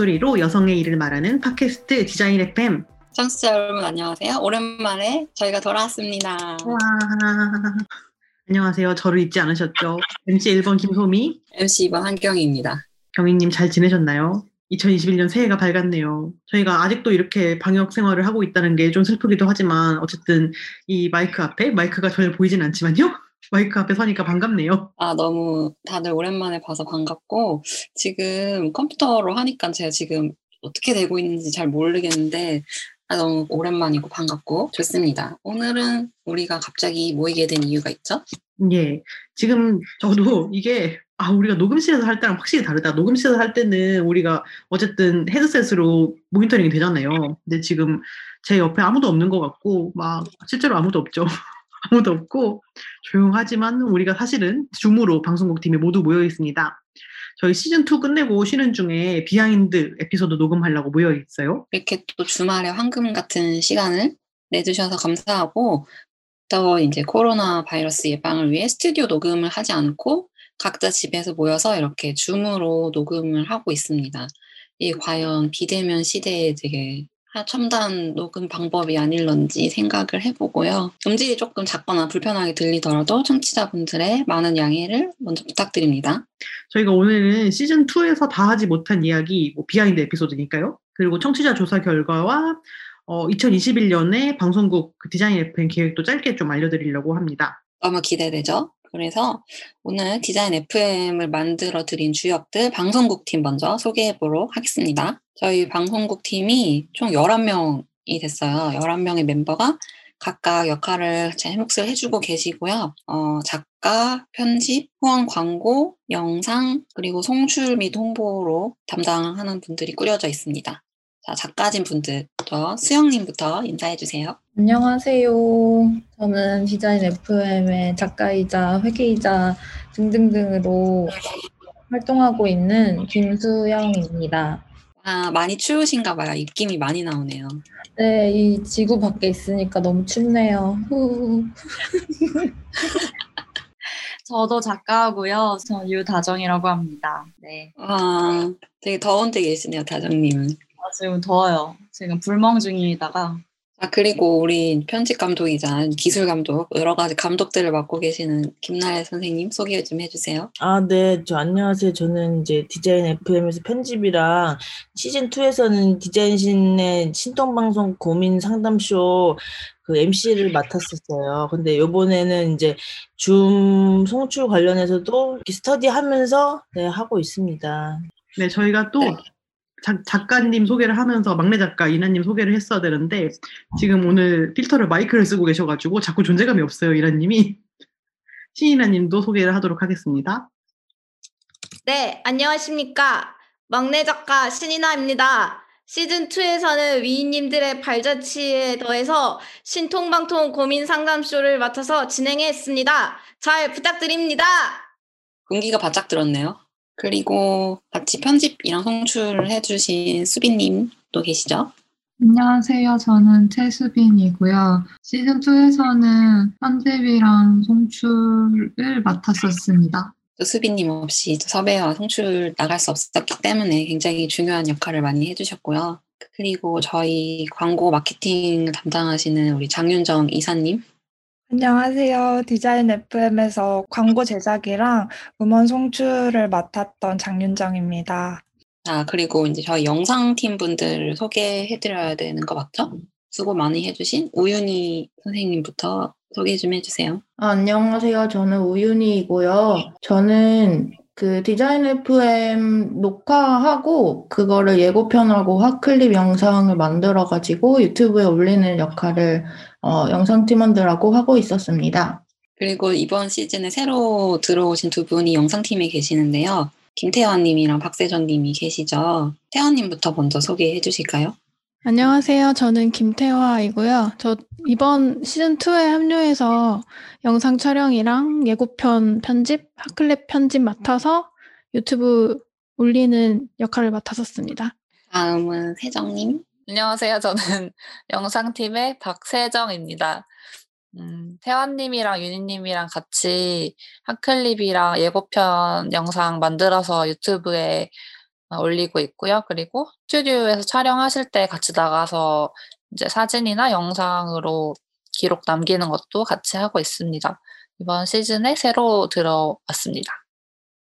목소리로 여성의 일을 말하는 팟캐스트 디자인 FM. 청취자 여러분 안녕하세요. 오랜만에 저희가 돌아왔습니다. 와. 안녕하세요. 저를 잊지 않으셨죠? MC 1번 김소미, MC 2번 한경희입니다. 경희님 잘 지내셨나요? 2021년 새해가 밝았네요. 저희가 아직도 이렇게 방역 생활을 하고 있다는 게 좀 슬프기도 하지만 어쨌든 이 마이크 앞에 마이크가 전혀 보이진 않지만요. 마이크 앞에 서니까 반갑네요. 아, 너무 다들 오랜만에 봐서 반갑고, 지금 컴퓨터로 하니까 제가 지금 어떻게 되고 있는지 잘 모르겠는데, 아, 너무 오랜만이고 반갑고 좋습니다. 오늘은 우리가 갑자기 모이게 된 이유가 있죠? 예. 지금 저도 이게 아, 우리가 녹음실에서 할 때랑 확실히 다르다. 녹음실에서 할 때는 우리가 어쨌든 헤드셋으로 모니터링이 되잖아요. 근데 지금 제 옆에 아무도 없는 것 같고, 막, 실제로 아무도 없죠. 아무도 없고, 조용하지만 우리가 사실은 Zoom으로 방송국 팀이 모두 모여 있습니다. 저희 시즌2 끝내고 쉬는 중에 behind 에피소드 녹음하려고 모여 있어요. 이렇게 또 주말에 황금 같은 시간을 내주셔서 감사하고, 또 이제 코로나 바이러스 예방을 위해 스튜디오 녹음을 하지 않고 각자 집에서 모여서 이렇게 Zoom으로 녹음을 하고 있습니다. 이 과연 비대면 시대에 되게 첨단 녹음 방법이 아닐런지 생각을 해보고요. 음질이 조금 작거나 불편하게 들리더라도 청취자분들의 많은 양해를 먼저 부탁드립니다. 저희가 오늘은 시즌2에서 다 하지 못한 이야기, 뭐 behind 에피소드니까요. 그리고 청취자 조사 결과와 어, 2021년에 방송국 그 디자인 FM 계획도 짧게 좀 알려드리려고 합니다. 너무 기대되죠? 그래서 오늘 디자인 FM을 만들어 드린 주역들 방송국 팀 먼저 소개해 보도록 하겠습니다. 저희 방송국 팀이 총 11명이 됐어요. 11명의 멤버가 각각 역할을 제 몫을 해주고 계시고요. 어, 작가, 편집, 후원 광고, 영상, 그리고 송출 및 홍보로 담당하는 분들이 꾸려져 있습니다. 자, 작가진 분들부터 수영님부터 인사해 주세요. 안녕하세요. 저는 디자인 FM의 작가이자 회계이자 등등등으로 활동하고 있는 김수영입니다. 아, 많이 추우신가 봐요. 입김이 많이 나오네요. 네, 이 지구 밖에 있으니까 너무 춥네요. 저도 작가하고요. 저 유다정이라고 합니다. 네. 아, 되게 더운 데 계시네요, 다정님은. 아, 지금 더워요. 지금 불멍 중이다가. 아, 그리고 우리 편집 감독이자 기술 감독, 여러 가지 감독들을 맡고 계시는 김나래 선생님 소개 좀 해주세요. 아, 네. 저 안녕하세요. 저는 이제 디자인 FM에서 편집이랑 시즌2에서는 디자인신의 신통방송 고민 상담쇼 그 MC를 맡았었어요. 근데 요번에는 이제 줌 송출 관련해서도 스터디 하면서 네, 하고 있습니다. 네, 저희가 또 네. 작, 작가님 소개를 하면서 막내 작가 이나님 소개를 했어야 되는데 지금 오늘 필터를 마이크를 쓰고 계셔가지고 자꾸 존재감이 없어요 이나님이 신이나님도 소개를 하도록 하겠습니다. 네 안녕하십니까 막내 작가 신이나입니다. 시즌 2에서는 위인님들의 발자취에 더해서 신통방통 고민 상담쇼를 맡아서 진행했습니다. 잘 부탁드립니다. 공기가 바짝 들었네요. 그리고 같이 편집이랑 송출을 해주신 수빈님도 계시죠? 안녕하세요. 저는 최수빈이고요. 시즌2에서는 편집이랑 송출을 맡았었습니다. 수빈님 없이 섭외와 송출 나갈 수 없었기 때문에 굉장히 중요한 역할을 많이 해주셨고요. 그리고 저희 광고 마케팅을 담당하시는 우리 장윤정 이사님 안녕하세요. 디자인 FM에서 광고 제작이랑 음원 송출을 맡았던 장윤정입니다. 아, 그리고 이제 저희 영상팀 분들을 소개해드려야 되는 거 맞죠? 수고 많이 해주신 우윤희 선생님부터 소개 좀 해주세요. 아, 안녕하세요. 저는 우윤희이고요. 저는 그 디자인 FM 녹화하고 그거를 예고편하고 화클립 영상을 만들어가지고 유튜브에 올리는 역할을 어, 영상 팀원들하고 하고 있었습니다. 그리고 이번 시즌에 새로 들어오신 두 분이 영상팀에 계시는데요. 김태환님이랑 박세전님이 계시죠. 태환님부터 먼저 소개해 주실까요? 안녕하세요. 저는 김태화이고요. 저 이번 시즌2에 합류해서 영상 촬영이랑 예고편 편집, 핫클랩 편집 맡아서 유튜브 올리는 역할을 맡았었습니다. 다음은 세정님. 안녕하세요. 저는 영상팀의 박세정입니다. 음, 태환님이랑 윤희님이랑 같이 핫클립이랑 예고편 영상 만들어서 유튜브에 어, 올리고 있고요. 그리고 스튜디오에서 촬영하실 때 같이 나가서 이제 사진이나 영상으로 기록 남기는 것도 같이 하고 있습니다. 이번 시즌에 새로 들어왔습니다.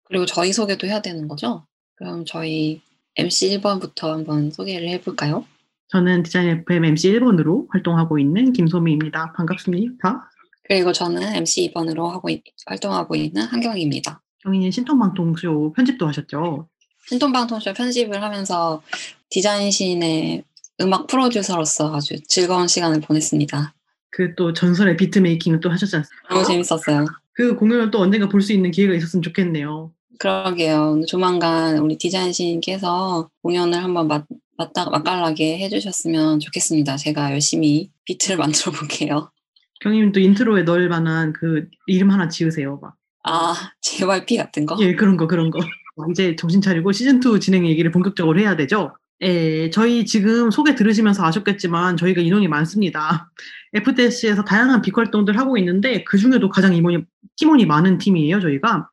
그리고 저희 소개도 해야 되는 거죠? 그럼 저희 MC 1번부터 한번 소개를 해볼까요? 저는 디자인 FM MC 1번으로 활동하고 있는 김소미입니다. 반갑습니다. 그리고 저는 MC 2번으로 하고 있- 활동하고 있는 한경입니다. 경희는 신통방통쇼 편집도 하셨죠? 신통방통쇼 편집을 하면서 디자인신의 음악 프로듀서로서 아주 즐거운 시간을 보냈습니다. 그 또 전설의 비트 메이킹을 또 하셨지 않습니까? 너무 재밌었어요. 그 공연을 또 언젠가 볼 수 있는 기회가 있었으면 좋겠네요. 그러게요. 조만간 우리 디자인신께서 공연을 한번 맛, 맛다, 맛깔나게 해주셨으면 좋겠습니다. 제가 열심히 비트를 만들어 볼게요. 경희님 또 intro에 넣을 만한 그 이름 하나 지으세요. 막. 아, JYP 같은 거? 예, 그런 거, 그런 거. 이제 정신 차리고 시즌2 진행 얘기를 본격적으로 해야 되죠? 예, 저희 지금 소개 들으시면서 아셨겠지만 저희가 인원이 많습니다. FDS에서 다양한 빅 활동들 하고 있는데 그 중에도 가장 임원이, 팀원이 많은 팀이에요, 저희가.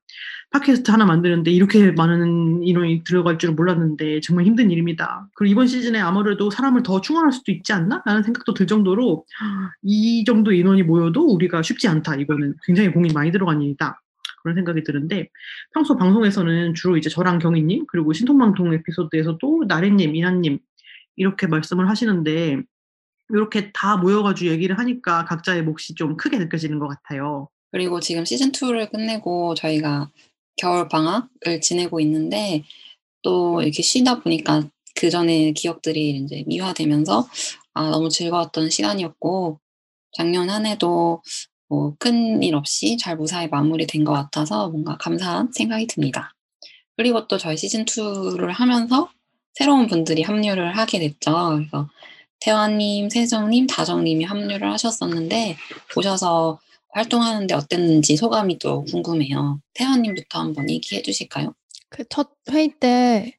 팟캐스트 하나 만드는데 이렇게 많은 인원이 들어갈 줄은 몰랐는데 정말 힘든 일입니다. 그리고 이번 시즌에 아무래도 사람을 더 충원할 수도 있지 않나? 라는 생각도 들 정도로 이 정도 인원이 모여도 우리가 쉽지 않다. 이거는 굉장히 공이 많이 들어간 일이다. 그런 생각이 드는데 평소 방송에서는 주로 이제 저랑 경희님 그리고 신통방송 에피소드에서도 나래님, 이나님 이렇게 말씀을 하시는데 이렇게 다 모여가지고 얘기를 하니까 각자의 몫이 좀 크게 느껴지는 것 같아요. 그리고 지금 시즌2를 끝내고 저희가 겨울 방학을 지내고 있는데 또 이렇게 쉬다 보니까 그 전에 기억들이 이제 미화되면서 아, 너무 즐거웠던 시간이었고 작년 한 해도 뭐 큰 일 없이 잘 무사히 마무리된 것 같아서 뭔가 감사한 생각이 듭니다. 그리고 또 저희 시즌 2를 하면서 새로운 분들이 합류를 하게 됐죠. 그래서 태화님, 세정님, 다정님이 합류를 하셨었는데 보셔서 활동하는데 어땠는지 소감이 또 궁금해요. 태화님부터 한번 얘기해 주실까요? 그 첫 회의 때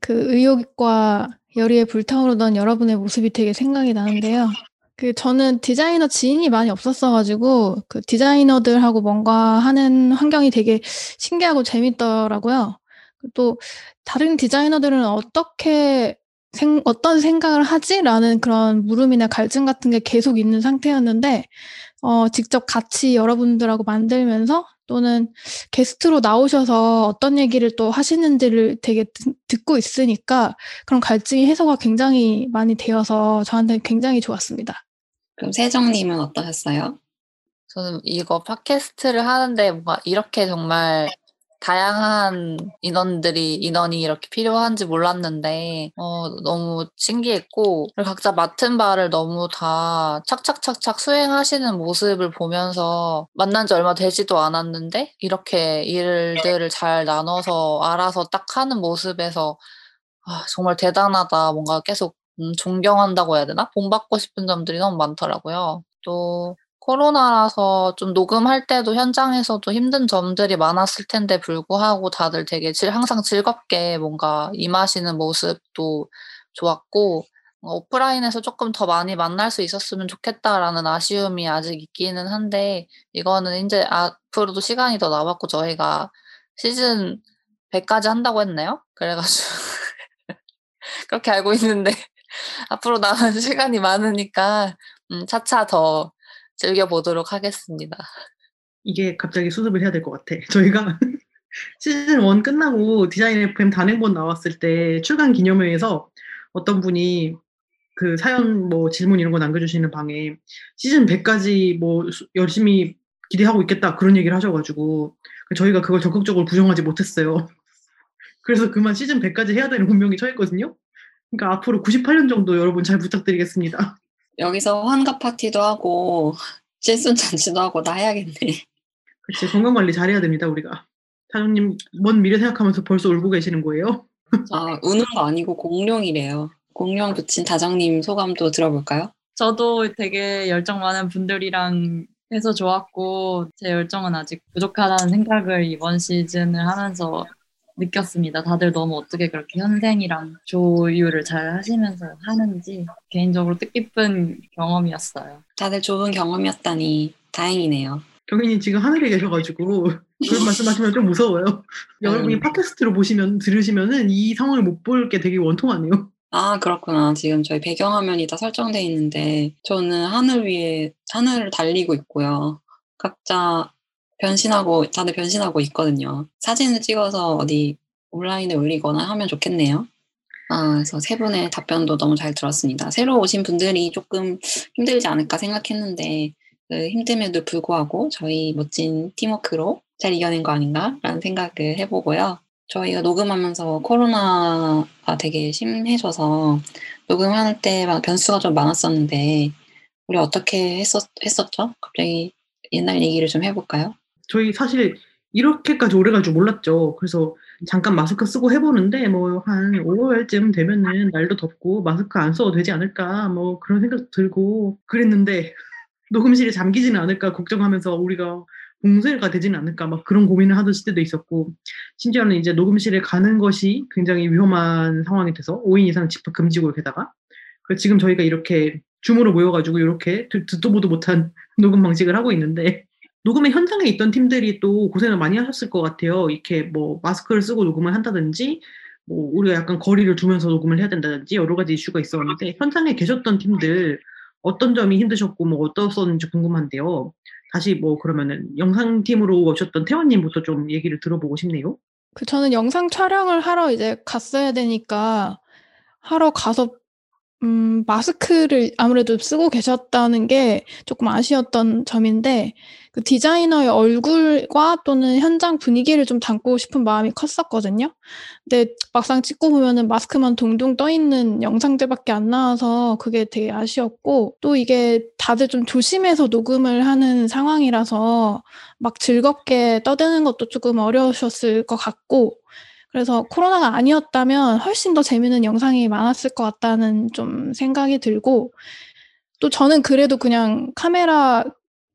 그 의욕과 열의에 불타오르던 여러분의 모습이 되게 생각이 나는데요. 그 저는 디자이너 지인이 많이 없었어가지고 그 디자이너들하고 뭔가 하는 환경이 되게 신기하고 재밌더라고요. 또 다른 디자이너들은 어떻게 생, 어떤 생각을 하지라는 그런 물음이나 갈증 같은 게 계속 있는 상태였는데 어, 직접 같이 여러분들하고 만들면서 또는 게스트로 나오셔서 어떤 얘기를 또 하시는지를 되게 듣- 듣고 있으니까 그런 갈증이 해소가 굉장히 많이 되어서 저한테 굉장히 좋았습니다. 그럼 세정님은 어떠셨어요? 저는 이거 팟캐스트를 하는데 뭔가 이렇게 정말 다양한 인원들이 인원이 이렇게 필요한지 몰랐는데 어, 너무 신기했고 각자 맡은 바를 너무 다 착착착착 수행하시는 모습을 보면서 만난 지 얼마 되지도 않았는데 이렇게 일들을 잘 나눠서 알아서 딱 하는 모습에서 아, 정말 대단하다 뭔가 계속 음, 존경한다고 해야 되나? 본받고 싶은 점들이 너무 많더라고요. 또 코로나라서 좀 녹음할 때도 현장에서도 힘든 점들이 많았을 텐데 불구하고 다들 되게 질- 항상 즐겁게 뭔가 임하시는 모습도 좋았고 어, 오프라인에서 조금 더 많이 만날 수 있었으면 좋겠다라는 아쉬움이 아직 있기는 한데 이거는 이제 앞으로도 시간이 더 남았고 저희가 시즌 100까지 한다고 했나요? 그래가지고 그렇게 알고 있는데 앞으로 남은 시간이 많으니까 음, 차차 더 즐겨보도록 하겠습니다. 이게 갑자기 수습을 해야 될 것 같아. 저희가 시즌 1 끝나고 디자인 FM 단행본 나왔을 때 출간 기념회에서 어떤 분이 그 사연 뭐 질문 이런 거 남겨주시는 방에 시즌 100까지 뭐 수- 열심히 기대하고 있겠다 그런 얘기를 하셔가지고 저희가 그걸 적극적으로 부정하지 못했어요. 그래서 그만 시즌 100까지 해야 되는 운명이 처했거든요. 그러니까 앞으로 98년 정도 여러분 잘 부탁드리겠습니다. 여기서 환갑 파티도 하고 실순 잔치도 하고 다 해야겠네. 그치 건강 관리 잘해야 됩니다 우리가. 사장님 먼 미래 생각하면서 벌써 울고 계시는 거예요? 아, 우는 거 아니고 공룡이래요. 공룡 붙인 다정님 소감도 들어볼까요? 저도 되게 열정 많은 분들이랑 해서 좋았고 제 열정은 아직 부족하다는 생각을 이번 시즌을 하면서 느꼈습니다. 다들 너무 어떻게 그렇게 현생이랑 조율을 잘 하시면서 하는지 개인적으로 뜻깊은 경험이었어요. 다들 좋은 경험이었다니 다행이네요. 경희님 지금 하늘에 계셔가지고 그런 말씀하시면 좀 무서워요. 여러분이 팟캐스트로 보시면 들으시면은 이 상황을 못 볼 게 되게 원통하네요. 아, 그렇구나. 지금 저희 배경화면이 다 설정돼 있는데 저는 하늘 위에 하늘을 달리고 있고요. 각자 변신하고 다들 변신하고 있거든요. 사진을 찍어서 어디 온라인에 올리거나 하면 좋겠네요. 아, 그래서 세 분의 답변도 너무 잘 들었습니다. 새로 오신 분들이 조금 힘들지 않을까 생각했는데 그 힘듦에도 불구하고 저희 멋진 팀워크로 잘 이겨낸 거 아닌가라는 생각을 해보고요. 저희가 녹음하면서 코로나가 되게 심해져서 녹음할 때 막 변수가 좀 많았었는데 우리 어떻게 했었, 했었죠? 갑자기 옛날 얘기를 좀 해볼까요? 저희 사실 이렇게까지 오래 갈 줄 몰랐죠. 그래서 잠깐 마스크 쓰고 해보는데 뭐 한 5월쯤 되면은 날도 덥고 마스크 안 써도 되지 않을까 뭐 그런 생각 들고 그랬는데 녹음실에 잠기지는 않을까 걱정하면서 우리가 봉쇄가 되지는 않을까 막 그런 고민을 하던 시대도 있었고 심지어는 이제 녹음실에 가는 것이 굉장히 위험한 상황이 돼서 5인 이상 집합 금지고 게다가 그래서 지금 저희가 이렇게 줌으로 모여가지고 이렇게 듣도 보도 못한 녹음 방식을 하고 있는데 녹음의 현장에 있던 팀들이 또 고생을 많이 하셨을 것 같아요. 이렇게 뭐 마스크를 쓰고 녹음을 한다든지 뭐 우리가 약간 거리를 두면서 녹음을 해야 된다든지 여러 가지 이슈가 있었는데 현장에 계셨던 팀들 어떤 점이 힘드셨고 뭐 어떠셨는지 궁금한데요. 다시 뭐 그러면은 영상팀으로 오셨던 태원님부터 좀 얘기를 들어보고 싶네요. 그 저는 영상 촬영을 하러 이제 갔어야 되니까 하러 가서 음, 마스크를 아무래도 쓰고 계셨다는 게 조금 아쉬웠던 점인데, 그 디자이너의 얼굴과 또는 현장 분위기를 좀 담고 싶은 마음이 컸었거든요. 근데 막상 찍고 보면은 마스크만 동동 떠 있는 영상들밖에 안 나와서 그게 되게 아쉬웠고, 또 이게 다들 좀 조심해서 녹음을 하는 상황이라서 막 즐겁게 떠드는 것도 조금 어려우셨을 것 같고, 그래서 코로나가 아니었다면 훨씬 더 재밌는 영상이 많았을 것 같다는 좀 생각이 들고 또 저는 그래도 그냥 카메라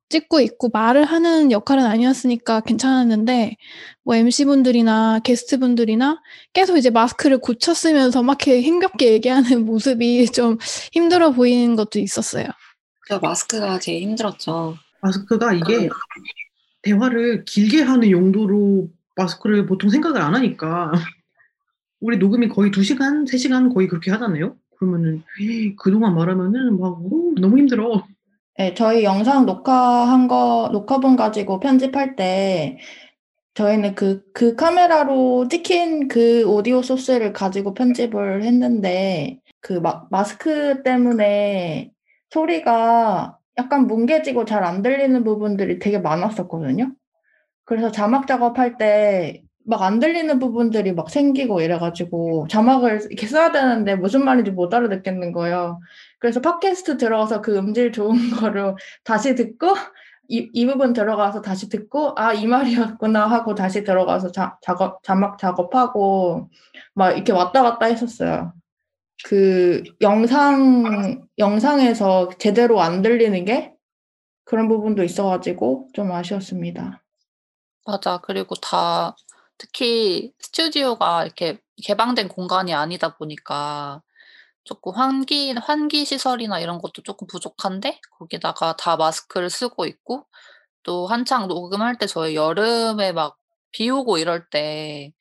찍고 있고 말을 하는 역할은 아니었으니까 괜찮았는데 뭐 MC분들이나 게스트분들이나 계속 이제 마스크를 고쳐 쓰면서 막 이렇게 힘겹게 얘기하는 모습이 좀 힘들어 보이는 것도 있었어요. 그 마스크가 제일 힘들었죠. 마스크가 이게 대화를 길게 하는 용도로 마스크를 보통 생각을 안 하니까 우리 녹음이 거의 2시간, 3시간 거의 그렇게 하잖아요. 그러면은 그동안 말하면은 막 오, 너무 힘들어. 네, 저희 영상 녹화한 거 녹화본 가지고 편집할 때 저희는 그, 그 카메라로 찍힌 그 오디오 소스를 가지고 편집을 했는데 그 마, 마스크 때문에 소리가 약간 뭉개지고 잘 안 들리는 부분들이 되게 많았었거든요. 그래서 자막 작업할 때 막 안 들리는 부분들이 막 생기고 이래가지고 자막을 이렇게 써야 되는데 무슨 말인지 못 알아듣겠는 거예요. 그래서 팟캐스트 들어가서 그 음질 좋은 거를 다시 듣고 이, 이 부분 들어가서 다시 듣고 아 이 말이었구나 하고 다시 들어가서 자, 작업 자막 작업하고 막 이렇게 왔다 갔다 했었어요. 그 영상 영상에서 제대로 안 들리는 게 그런 부분도 있어가지고 좀 아쉬웠습니다. 맞아. 그리고 다 특히 스튜디오가 이렇게 개방된 공간이 아니다 보니까 조금 환기 환기 시설이나 이런 것도 조금 부족한데 거기다가 다 마스크를 쓰고 있고 또 한창 녹음할 때 저희 여름에 막 비 오고 이럴 때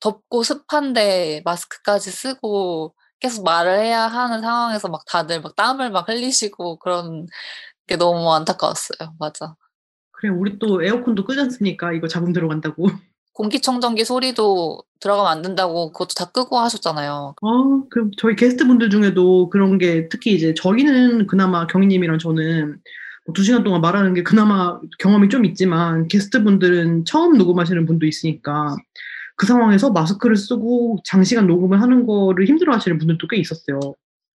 덥고 습한데 마스크까지 쓰고 계속 말을 해야 하는 상황에서 막 다들 막 땀을 막 흘리시고 그런 게 너무 안타까웠어요. 맞아. 그래 우리 또 에어컨도 끄지 않습니까? 이거 잡음 들어간다고. 공기청정기 소리도 들어가면 안 된다고 그것도 다 끄고 하셨잖아요. 어, 그럼 저희 게스트분들 중에도 그런 게 특히 이제 저희는 그나마 경희님이랑 저는 뭐두 시간 동안 말하는 게 그나마 경험이 좀 있지만 게스트분들은 처음 녹음하시는 분도 있으니까 그 상황에서 마스크를 쓰고 장시간 녹음을 하는 거를 힘들어 하시는 분들도 꽤 있었어요.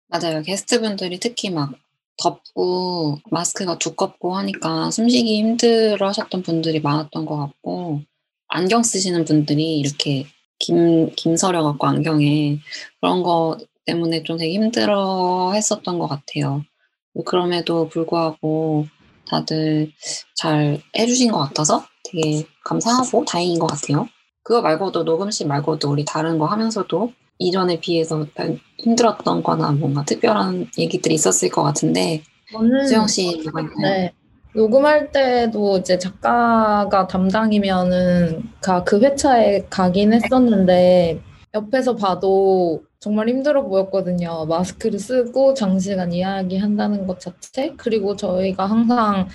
맞아요. 게스트분들이 특히 막 덥고 마스크가 두껍고 하니까 숨쉬기 힘들어 하셨던 분들이 많았던 것 같고 안경 쓰시는 분들이 이렇게 김, 김서려 갖고 안경에 그런 거 때문에 좀 되게 힘들어 했었던 것 같아요. 그럼에도 불구하고 다들 잘 해주신 것 같아서 되게 감사하고 다행인 것 같아요. 그거 말고도 녹음실 말고도 우리 다른 거 하면서도 이전에 비해서 힘들었던 거나 뭔가 특별한 얘기들이 있었을 것 같은데 저는 수영 씨 뭐가 있나요? 네. 녹음할 때도 이제 작가가 담당이면은 가- 그 회차에 가긴 했었는데 옆에서 봐도 정말 힘들어 보였거든요. 마스크를 쓰고 장시간 이야기한다는 것 자체. 그리고 저희가 항상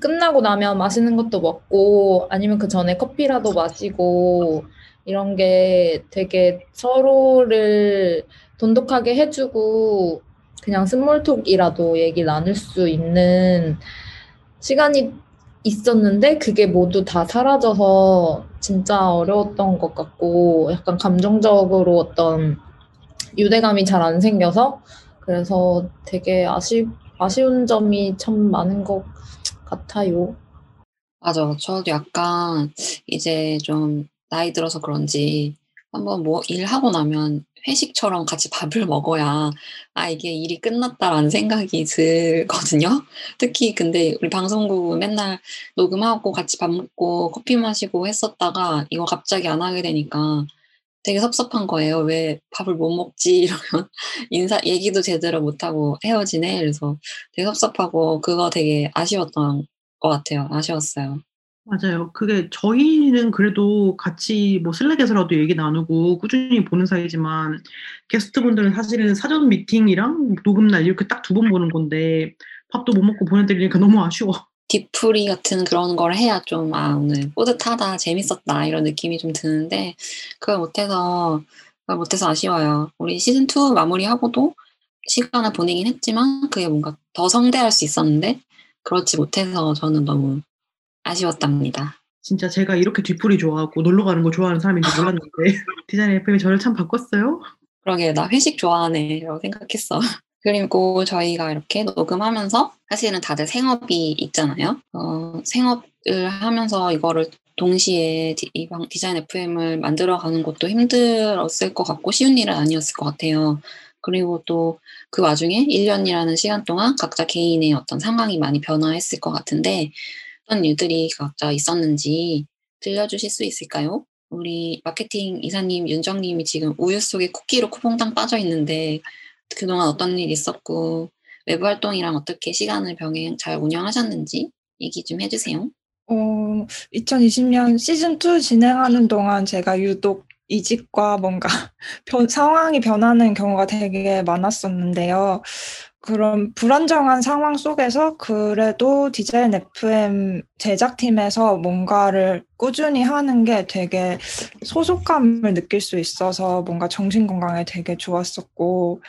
끝나고 나면 맛있는 것도 먹고 아니면 그 전에 커피라도 마시고 이런 게 되게 서로를 돈독하게 해주고 그냥 스몰톡이라도 얘기 나눌 수 있는 시간이 있었는데 그게 모두 다 사라져서 진짜 어려웠던 것 같고 약간 감정적으로 어떤 유대감이 잘 안 생겨서 그래서 되게 아쉬, 아쉬운 점이 참 많은 것 같아요. 맞아. 저도 약간 이제 좀 나이 들어서 그런지 한번 뭐 일하고 나면 회식처럼 같이 밥을 먹어야 아, 이게 일이 끝났다라는 생각이 들거든요. 특히 근데 우리 방송국은 맨날 녹음하고 같이 밥 먹고 커피 마시고 했었다가 이거 갑자기 안 하게 되니까 되게 섭섭한 거예요. 왜 밥을 못 먹지? 이러면 인사, 얘기도 제대로 못 하고 헤어지네. 그래서 되게 섭섭하고 그거 되게 아쉬웠던 것 같아요. 아쉬웠어요. 맞아요. 그게 저희는 그래도 같이 뭐 슬랙에서라도 얘기 나누고 꾸준히 보는 사이지만 게스트분들은 사실은 사전 미팅이랑 녹음날 이렇게 딱 두 번 보는 건데 밥도 못 먹고 보내드리니까 너무 아쉬워. 뒤풀이 같은 그런 걸 해야 좀, 아, 오늘 뿌듯하다, 재밌었다, 이런 느낌이 좀 드는데, 그걸 못해서, 그걸 못해서 아쉬워요. 우리 시즌2 마무리하고도 시간을 보내긴 했지만, 그게 뭔가 더 성대할 수 있었는데, 그렇지 못해서 저는 너무 아쉬웠답니다. 진짜 제가 이렇게 뒤풀이 좋아하고 놀러 가는 거 좋아하는 사람인지 몰랐는데 디자인 FM이 저를 참 바꿨어요. 그러게, 나 회식 좋아하네, 라고 생각했어. 그리고 저희가 이렇게 녹음하면서 사실은 다들 생업이 있잖아요. 어, 생업을 하면서 이거를 동시에 디, 이 방- 디자인 FM을 만들어가는 것도 힘들었을 것 같고 쉬운 일은 아니었을 것 같아요. 그리고 또 그 와중에 1년이라는 시간 동안 각자 개인의 어떤 상황이 많이 변화했을 것 같은데 어떤 일들이 각자 있었는지 들려주실 수 있을까요? 우리 마케팅 이사님, 윤정님이 지금 우유 속에 쿠키로 코봉당 빠져 있는데 그동안 어떤 일 있었고 외부 활동이랑 어떻게 시간을 병행 잘 운영하셨는지 얘기 좀 해주세요. 어, 2020년 시즌 2 진행하는 동안 제가 유독 이직과 뭔가 변- 상황이 변하는 경우가 되게 많았었는데요. 그런 불안정한 상황 속에서 그래도 디자인 FM 제작팀에서 뭔가를 꾸준히 하는 게 되게 소속감을 느낄 수 있어서 뭔가 정신 건강에 되게 좋았었고,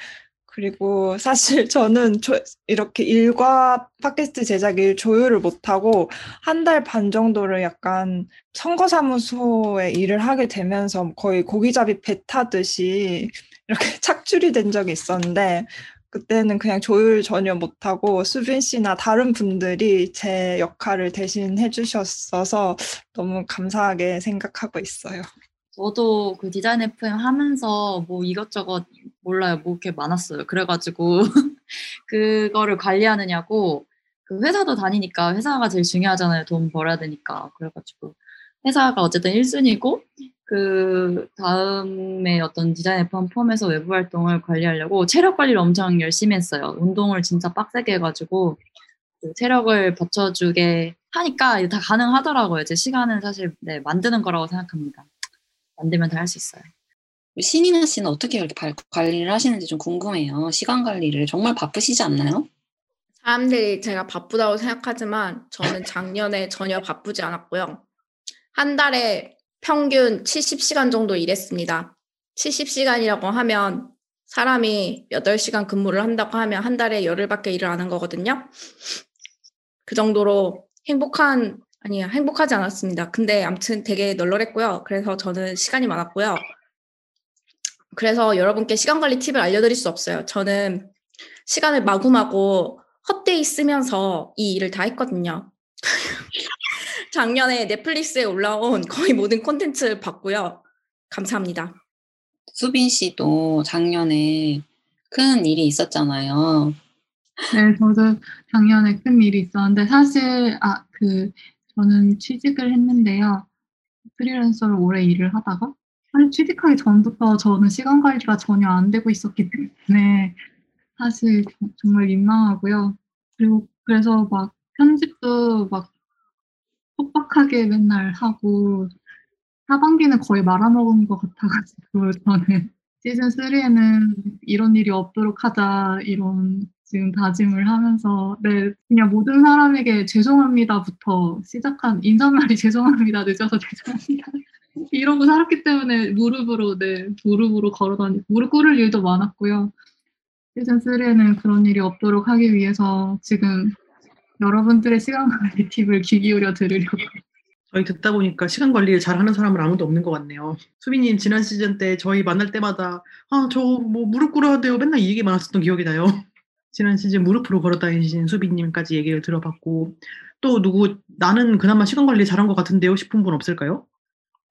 그리고 사실 저는 조- 이렇게 일과 팟캐스트 제작 일 조율을 못하고 한 달 반 정도를 약간 선거사무소에 일을 하게 되면서 거의 고기잡이 배 타듯이 이렇게 착출이 된 적이 있었는데 그때는 그냥 조율 전혀 못하고 수빈 씨나 다른 분들이 제 역할을 대신 해주셨어서 너무 감사하게 생각하고 있어요. 저도 그 디자인 FM 하면서 뭐 이것저것 몰라요. 뭐 이렇게 많았어요. 그래가지고 그거를 관리하느냐고 그 회사도 다니니까 회사가 제일 중요하잖아요. 돈 벌어야 되니까. 그래가지고 회사가 어쨌든 1순위고 그 다음에 어떤 디자인 FM 포함해서 외부 활동을 관리하려고 체력 관리를 엄청 열심히 했어요. 운동을 진짜 빡세게 해가지고 그 체력을 받쳐주게 하니까 다 가능하더라고요. 제 시간은 사실 네, 만드는 거라고 생각합니다. 만들면 다 할 수 있어요. 신이나 씨는 어떻게 그렇게 발- 관리를 하시는지 좀 궁금해요. 시간 관리를 정말 바쁘시지 않나요? 사람들이 제가 바쁘다고 생각하지만 저는 작년에 전혀 바쁘지 않았고요. 한 달에 평균 70시간 정도 일했습니다. 70시간이라고 하면 사람이 8시간 근무를 한다고 하면 한 달에 열흘밖에 일을 안 한 거거든요. 그 정도로 행복한, 아니, 행복하지 않았습니다. 근데 아무튼 되게 널널했고요. 그래서 저는 시간이 많았고요. 그래서 여러분께 시간 관리 팁을 알려드릴 수 없어요. 저는 시간을 마구마구 헛되이 쓰면서 이 일을 다 했거든요. 작년에 넷플릭스에 올라온 거의 모든 콘텐츠 봤고요. 감사합니다. 수빈 씨도 작년에 큰 일이 있었잖아요. 네, 저도 작년에 큰 일이 있었는데 사실 아, 그 저는 취직을 했는데요. 프리랜서로 오래 일을 하다가 사실 취직하기 전부터 저는 시간 관리가 전혀 안 되고 있었기 때문에 사실 정- 정말 민망하고요. 그리고 그래서 막 편집도 막 촉박하게 맨날 하고 하반기는 거의 말아먹은 것 같아가지고 저는 시즌 3에는 이런 일이 없도록 하자 이런 지금 다짐을 하면서 네 그냥 모든 사람에게 죄송합니다부터 시작한 인사말이 죄송합니다 늦어서 죄송합니다 이러고 살았기 때문에 무릎으로 네 무릎으로 걸어다니 무릎 꿇을 일도 많았고요. 시즌 3에는 그런 일이 없도록 하기 위해서 지금 여러분들의 시간 관리 팁을 귀 기울여 들으려고 저희 듣다 보니까 시간 관리를 잘하는 사람은 아무도 없는 것 같네요. 수빈님 지난 시즌 때 저희 만날 때마다 아 저 뭐 무릎 꿇어야 돼요 맨날 이 얘기 많았었던 기억이 나요. 지난 시즌 무릎으로 걸어다니신 수빈님까지 얘기를 들어봤고 또 누구 나는 그나마 시간 관리 잘한 것 같은데요 싶은 분 없을까요?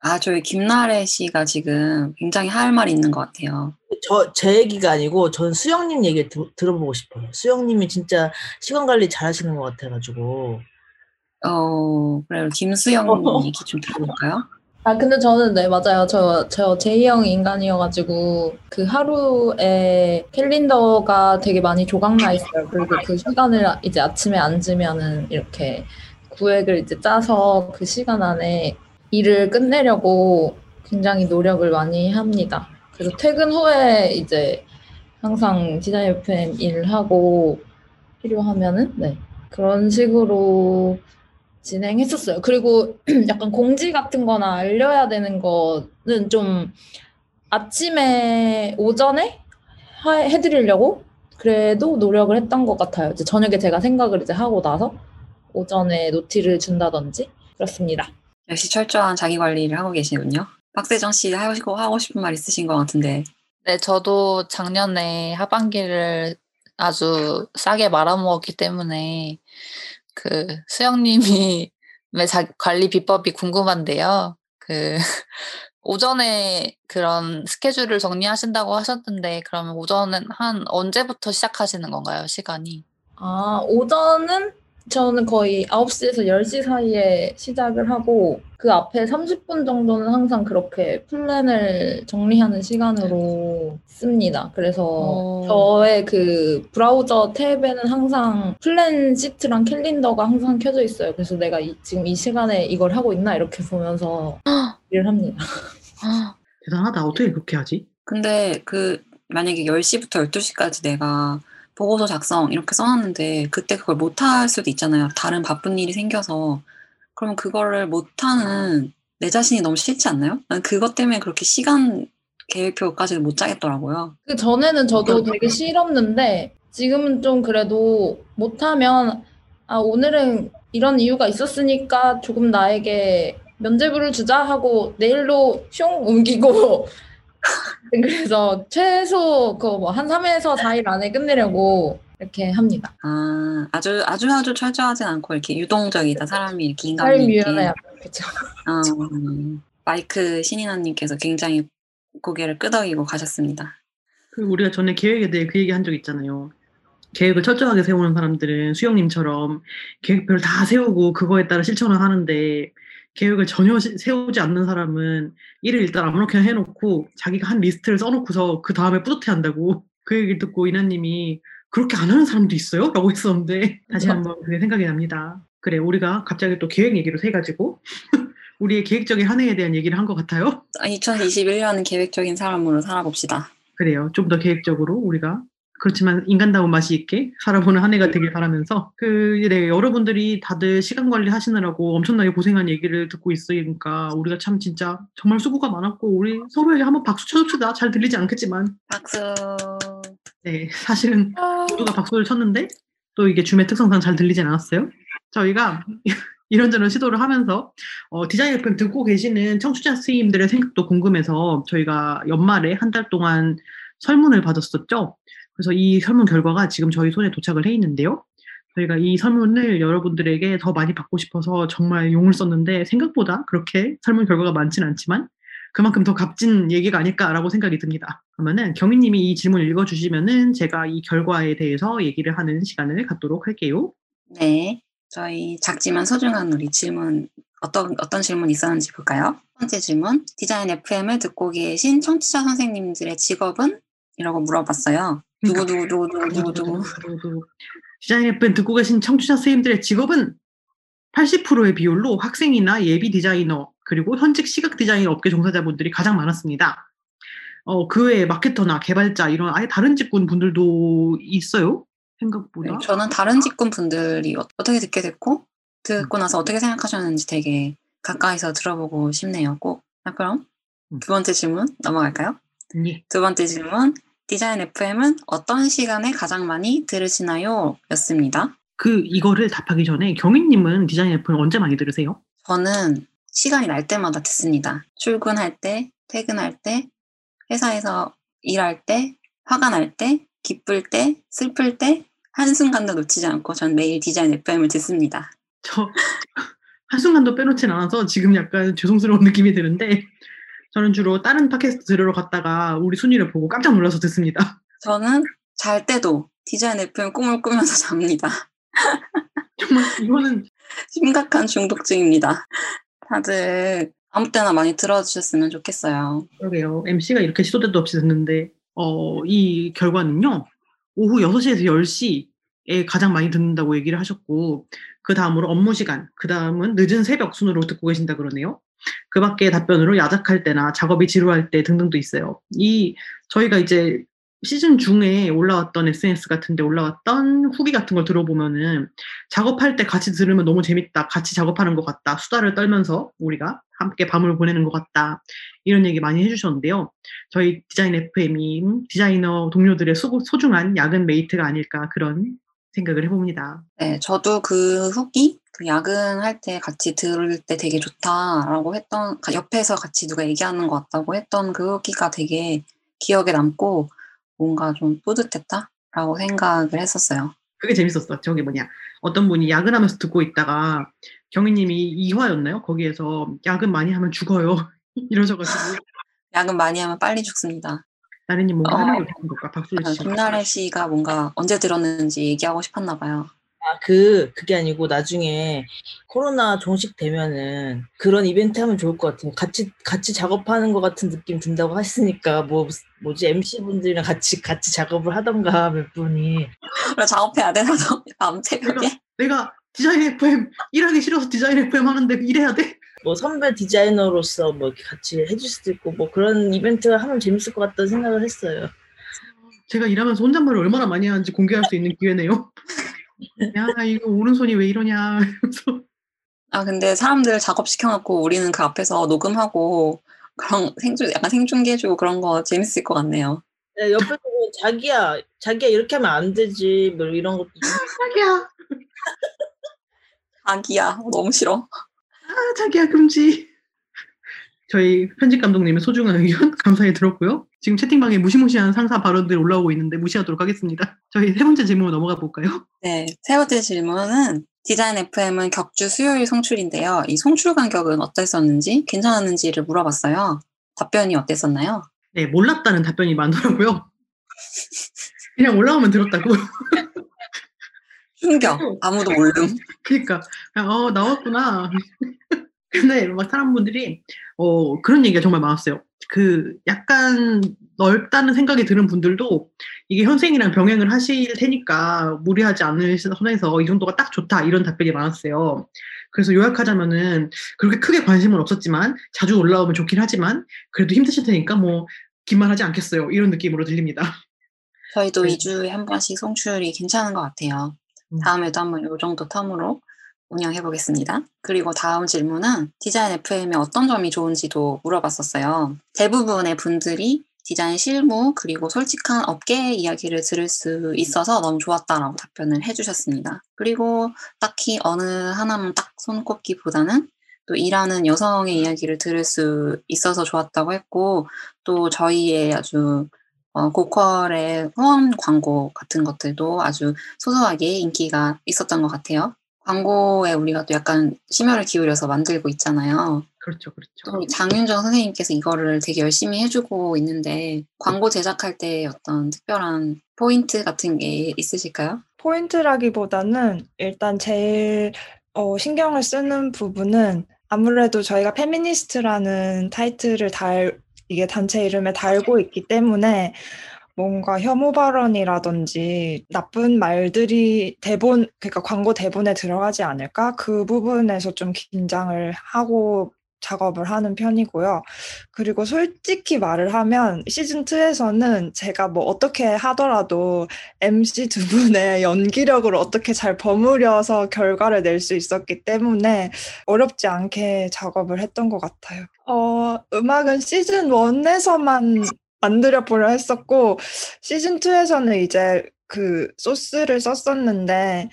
아, 저희 김나래 씨가 지금 굉장히 할 말이 있는 것 같아요. 저, 제 얘기가 아니고, 전 수영님 얘기 들, 들어보고 싶어요. 수영님이 진짜 시간 관리 잘 하시는 것 같아가지고. 어, 그래요. 김수영 얘기 좀 들어볼까요? 아, 근데 저는, 네, 맞아요. 저, 저 제2형 인간이어가지고, 그 하루에 캘린더가 되게 많이 조각나 있어요. 그리고 그 시간을 이제 아침에 앉으면은 이렇게 구획을 이제 짜서 그 시간 안에 일을 끝내려고 굉장히 노력을 많이 합니다. 그래서 퇴근 후에 이제 항상 디자인 FM 일을 하고 필요하면은, 네, 그런 식으로 진행했었어요. 그리고 약간 공지 같은 거나 알려야 되는 거는 좀 아침에, 오전에 하- 해드리려고 그래도 노력을 했던 것 같아요. 이제 저녁에 제가 생각을 이제 하고 나서 오전에 노티를 준다든지 그렇습니다. 역시 철저한 자기 관리를 하고 계시군요. 박세정 씨 하시고 하고 싶은 말 있으신 것 같은데. 네, 저도 작년에 하반기를 아주 싸게 말아먹었기 때문에 그 수영님이 관리 비법이 궁금한데요. 그 오전에 그런 스케줄을 정리하신다고 하셨는데 그러면 오전은 한 언제부터 시작하시는 건가요, 시간이? 아, 오전은 저는 거의 9시에서 10시 사이에 시작을 하고 그 앞에 30분 정도는 항상 그렇게 플랜을 정리하는 시간으로 씁니다. 그래서 어. 저의 그 브라우저 탭에는 항상 플랜 시트랑 캘린더가 항상 켜져 있어요. 그래서 내가 이- 지금 이 시간에 이걸 하고 있나 이렇게 보면서 일을 합니다. 대단하다. 어떻게 그렇게 하지? 근데 그 만약에 10시부터 12시까지 내가 보고서 작성 이렇게 써놨는데 그때 그걸 못 할 수도 있잖아요. 다른 바쁜 일이 생겨서. 그러면 그거를 못하는 내 자신이 너무 싫지 않나요? 난 그것 때문에 그렇게 시간 계획표까지는 못 짜겠더라고요. 그 전에는 저도 되게 싫었는데 지금은 좀 그래도 못하면 아 오늘은 이런 이유가 있었으니까 조금 나에게 면죄부를 주자 하고 내일로 슝 옮기고 그래서 최소 그뭐한 3에서 4일 안에 끝내려고 이렇게 합니다. 아, 아주 아주 아주 철저하진 않고 이렇게 유동적이다. 사람이 이렇게 인간이. 유연해야 그렇죠. 어, 마이크 신인아님께서 굉장히 고개를 끄덕이고 가셨습니다. 그 우리가 전에 계획에 대해 그 얘기 한 적 있잖아요. 계획을 철저하게 세우는 사람들은 수영님처럼 계획표를 다 세우고 그거에 따라 실천을 하는데 계획을 전혀 시- 세우지 않는 사람은 일을 일단 아무렇게나 해놓고 자기가 한 리스트를 써놓고서 그 다음에 뿌듯해한다고 그 얘기를 듣고 이나님이 그렇게 안 하는 사람도 있어요? 라고 했었는데 다시 한번 그게 생각이 납니다. 그래 우리가 갑자기 또 계획 얘기로 해가지고 우리의 계획적인 한 해에 대한 얘기를 한 것 같아요. 2021년은 계획적인 사람으로 살아봅시다. 그래요. 좀 더 계획적으로 우리가 그렇지만 인간다운 맛이 있게 살아보는 한 해가 되길 바라면서 그 네, 여러분들이 다들 시간 관리 하시느라고 엄청나게 고생한 얘기를 듣고 있으니까 우리가 참 진짜 정말 수고가 많았고 우리 서로에게 한번 박수 쳐줍시다. 잘 들리지 않겠지만 박수. 네 사실은 모두가 박수를 쳤는데 또 이게 줌의 특성상 잘 들리진 않았어요. 저희가 이런저런 시도를 하면서 어, 디자인 FM 듣고 계시는 청취자 스님들의 생각도 궁금해서 저희가 연말에 한 달 동안 설문을 받았었죠. 그래서 이 설문 결과가 지금 저희 손에 도착을 해 있는데요. 저희가 이 설문을 여러분들에게 더 많이 받고 싶어서 정말 용을 썼는데 생각보다 그렇게 설문 결과가 많진 않지만 그만큼 더 값진 얘기가 아닐까라고 생각이 듭니다. 그러면은 경희님이 이 질문 읽어주시면은 제가 이 결과에 대해서 얘기를 하는 시간을 갖도록 할게요. 네. 저희 작지만 소중한 우리 질문 어떤 어떤 질문 있었는지 볼까요? 첫 번째 질문. 디자인 FM을 듣고 계신 청취자 선생님들의 직업은? 이라고 물어봤어요. 누구 누구 누구 누구 누구 누구. 누구 디자인 FM 듣고 계신 청취자 선생님들의 직업은 80%의 비율로 학생이나 예비 디자이너 그리고 현직 시각 디자인 업계 종사자분들이 가장 많았습니다. 어, 그 외에 마케터나 개발자 이런 아예 다른 직군 분들도 있어요. 생각보다. 네, 저는 다른 직군 분들이 어- 어떻게 듣게 됐고 듣고 나서 어떻게 생각하셨는지 되게 가까이서 들어보고 싶네요. 꼭. 자, 그럼 음. 두 번째 질문 넘어갈까요? 예. 두 번째 질문. 디자인 FM은 어떤 시간에 가장 많이 들으시나요? 였습니다. 그 이거를 답하기 전에 경희님은 디자인 FM 언제 많이 들으세요? 저는 시간이 날 때마다 듣습니다. 출근할 때, 퇴근할 때, 회사에서 일할 때, 화가 날 때, 기쁠 때, 슬플 때, 한순간도 놓치지 않고 전 매일 디자인 FM을 듣습니다. 저 한순간도 빼놓진 않아서 지금 약간 죄송스러운 느낌이 드는데 저는 주로 다른 팟캐스트 들으러 갔다가 우리 순위를 보고 깜짝 놀라서 듣습니다. 저는 잘 때도 디자인 FM 꿈을 꾸면서 잡니다. 정말 이거는 심각한 중독증입니다. 다들 아무 때나 많이 들어주셨으면 좋겠어요. 그러게요. MC가 이렇게 시도 때도 없이 듣는데 어, 이 결과는요. 오후 6시에서 10시에 가장 많이 듣는다고 얘기를 하셨고 그 다음으로 업무 시간, 그 다음은 늦은 새벽 순으로 듣고 계신다 그러네요. 그 밖에 답변으로 야작할 때나 작업이 지루할 때 등등도 있어요. 이 저희가 이제 시즌 중에 올라왔던 SNS 같은데 올라왔던 후기 같은 걸 들어보면은 작업할 때 같이 들으면 너무 재밌다. 같이 작업하는 것 같다. 수다를 떨면서 우리가 함께 밤을 보내는 것 같다. 이런 얘기 많이 해주셨는데요. 저희 디자인 FM이 디자이너 동료들의 소, 소중한 야근 mate가 아닐까 그런 생각을 해봅니다. 네, 저도 그 후기, 그 야근할 때 같이 들을 때 되게 좋다라고 했던, 가- 옆에서 같이 누가 얘기하는 것 같다고 했던 그 후기가 되게 기억에 남고 뭔가 좀 뿌듯했다라고 생각을 했었어요. 그게 재밌었어. 저기 뭐냐. 어떤 분이 야근하면서 듣고 있다가 경희님이 이화였나요? 거기에서 야근 많이 하면 죽어요. 이러셔가지고 야근 많이 하면 빨리 죽습니다. 나린님 뭔가 어. 하나를 듣는 걸까? 박수를 아, 치시고. 김나래 씨가 뭔가 언제 들었는지 얘기하고 싶었나 봐요. 아, 그, 그게 아니고 나중에 코로나 종식되면은 그런 이벤트 하면 좋을 것 같아요. 같이, 같이 작업하는 것 같은 느낌 든다고 하시니까 뭐, 뭐지, MC분들이랑 같이, 같이 작업을 하던가 몇 분이. 그래 작업해야 돼서 밤 새벽에. 내가 디자인 FM 일하기 싫어서 디자인 FM 하는데 일해야 돼? 뭐 선배 디자이너로서 뭐 같이 해줄 수도 있고 뭐 그런 이벤트 하면 재밌을 것 같다는 생각을 했어요. 제가 일하면서 혼잣말을 얼마나 많이 하는지 공개할 수 있는 기회네요. 야 이거 오른손이 왜 이러냐 아 근데 사람들 작업 시켜놓고 우리는 그 앞에서 녹음하고 그런 생중 약간 생중계해주고 그런 거 재밌을 것 같네요. 네, 옆에서 뭐 자기야, 자기야 이렇게 하면 안 되지 뭐 이런 것도 좀 자기야 자기야 너무 싫어. 아 자기야 금지 저희 편집 감독님의 소중한 의견 감사히 들었고요. 지금 채팅방에 무시무시한 상사 발언들 올라오고 있는데 무시하도록 하겠습니다. 저희 세 번째 질문으로 넘어가 볼까요? 네, 세 번째 질문은 디자인 FM은 격주 수요일 송출인데요. 이 송출 간격은 어땠었는지 괜찮았는지를 물어봤어요. 답변이 어땠었나요? 네 몰랐다는 답변이 많더라고요. 그냥 올라오면 들었다고. 충격. 아무도 모름. 그러니까 그냥, 어 나왔구나. 근데 막 사람분들이 어 그런 얘기가 정말 많았어요. 그 약간 넓다는 생각이 드는 분들도 이게 현생이랑 병행을 하실 테니까 무리하지 않을 선에서 이 정도가 딱 좋다 이런 답변이 많았어요. 그래서 요약하자면은 그렇게 크게 관심은 없었지만 자주 올라오면 좋긴 하지만 그래도 힘드실 테니까 뭐 기만하지 않겠어요 이런 느낌으로 들립니다. 저희도 네. 2주에 한 번씩 송출이 괜찮은 것 같아요. 음. 다음에도 한번 이 정도 텀으로 운영해 보겠습니다. 그리고 다음 질문은 디자인 FM의 어떤 점이 좋은지도 물어봤었어요. 대부분의 분들이 디자인 실무 그리고 솔직한 업계 이야기를 들을 수 있어서 너무 좋았다라고 답변을 해주셨습니다. 그리고 딱히 어느 하나만 딱 손꼽기보다는 또 일하는 여성의 이야기를 들을 수 있어서 좋았다고 했고 또 저희의 아주 어, 고퀄의 후원 광고 같은 것들도 아주 소소하게 인기가 있었던 것 같아요. 광고에 우리가 또 약간 심혈을 기울여서 만들고 있잖아요. 그렇죠, 그렇죠. 또 장윤정 선생님께서 이거를 되게 열심히 해주고 있는데 광고 제작할 때 어떤 특별한 포인트 같은 게 있으실까요? 포인트라기보다는 일단 제일 어, 신경을 쓰는 부분은 아무래도 저희가 페미니스트라는 타이틀을 달, 이게 단체 이름에 달고 있기 때문에 뭔가 혐오 발언이라든지 나쁜 말들이 대본, 그러니까 광고 대본에 들어가지 않을까? 그 부분에서 좀 긴장을 하고 작업을 하는 편이고요. 그리고 솔직히 말을 하면 시즌2에서는 제가 뭐 어떻게 하더라도 MC 두 분의 연기력을 어떻게 잘 버무려서 결과를 낼 수 있었기 때문에 어렵지 않게 작업을 했던 것 같아요. 어, 음악은 시즌 1에서만 만들어 보려 했었고, 시즌 2에서는 이제 그 소스를 썼었는데,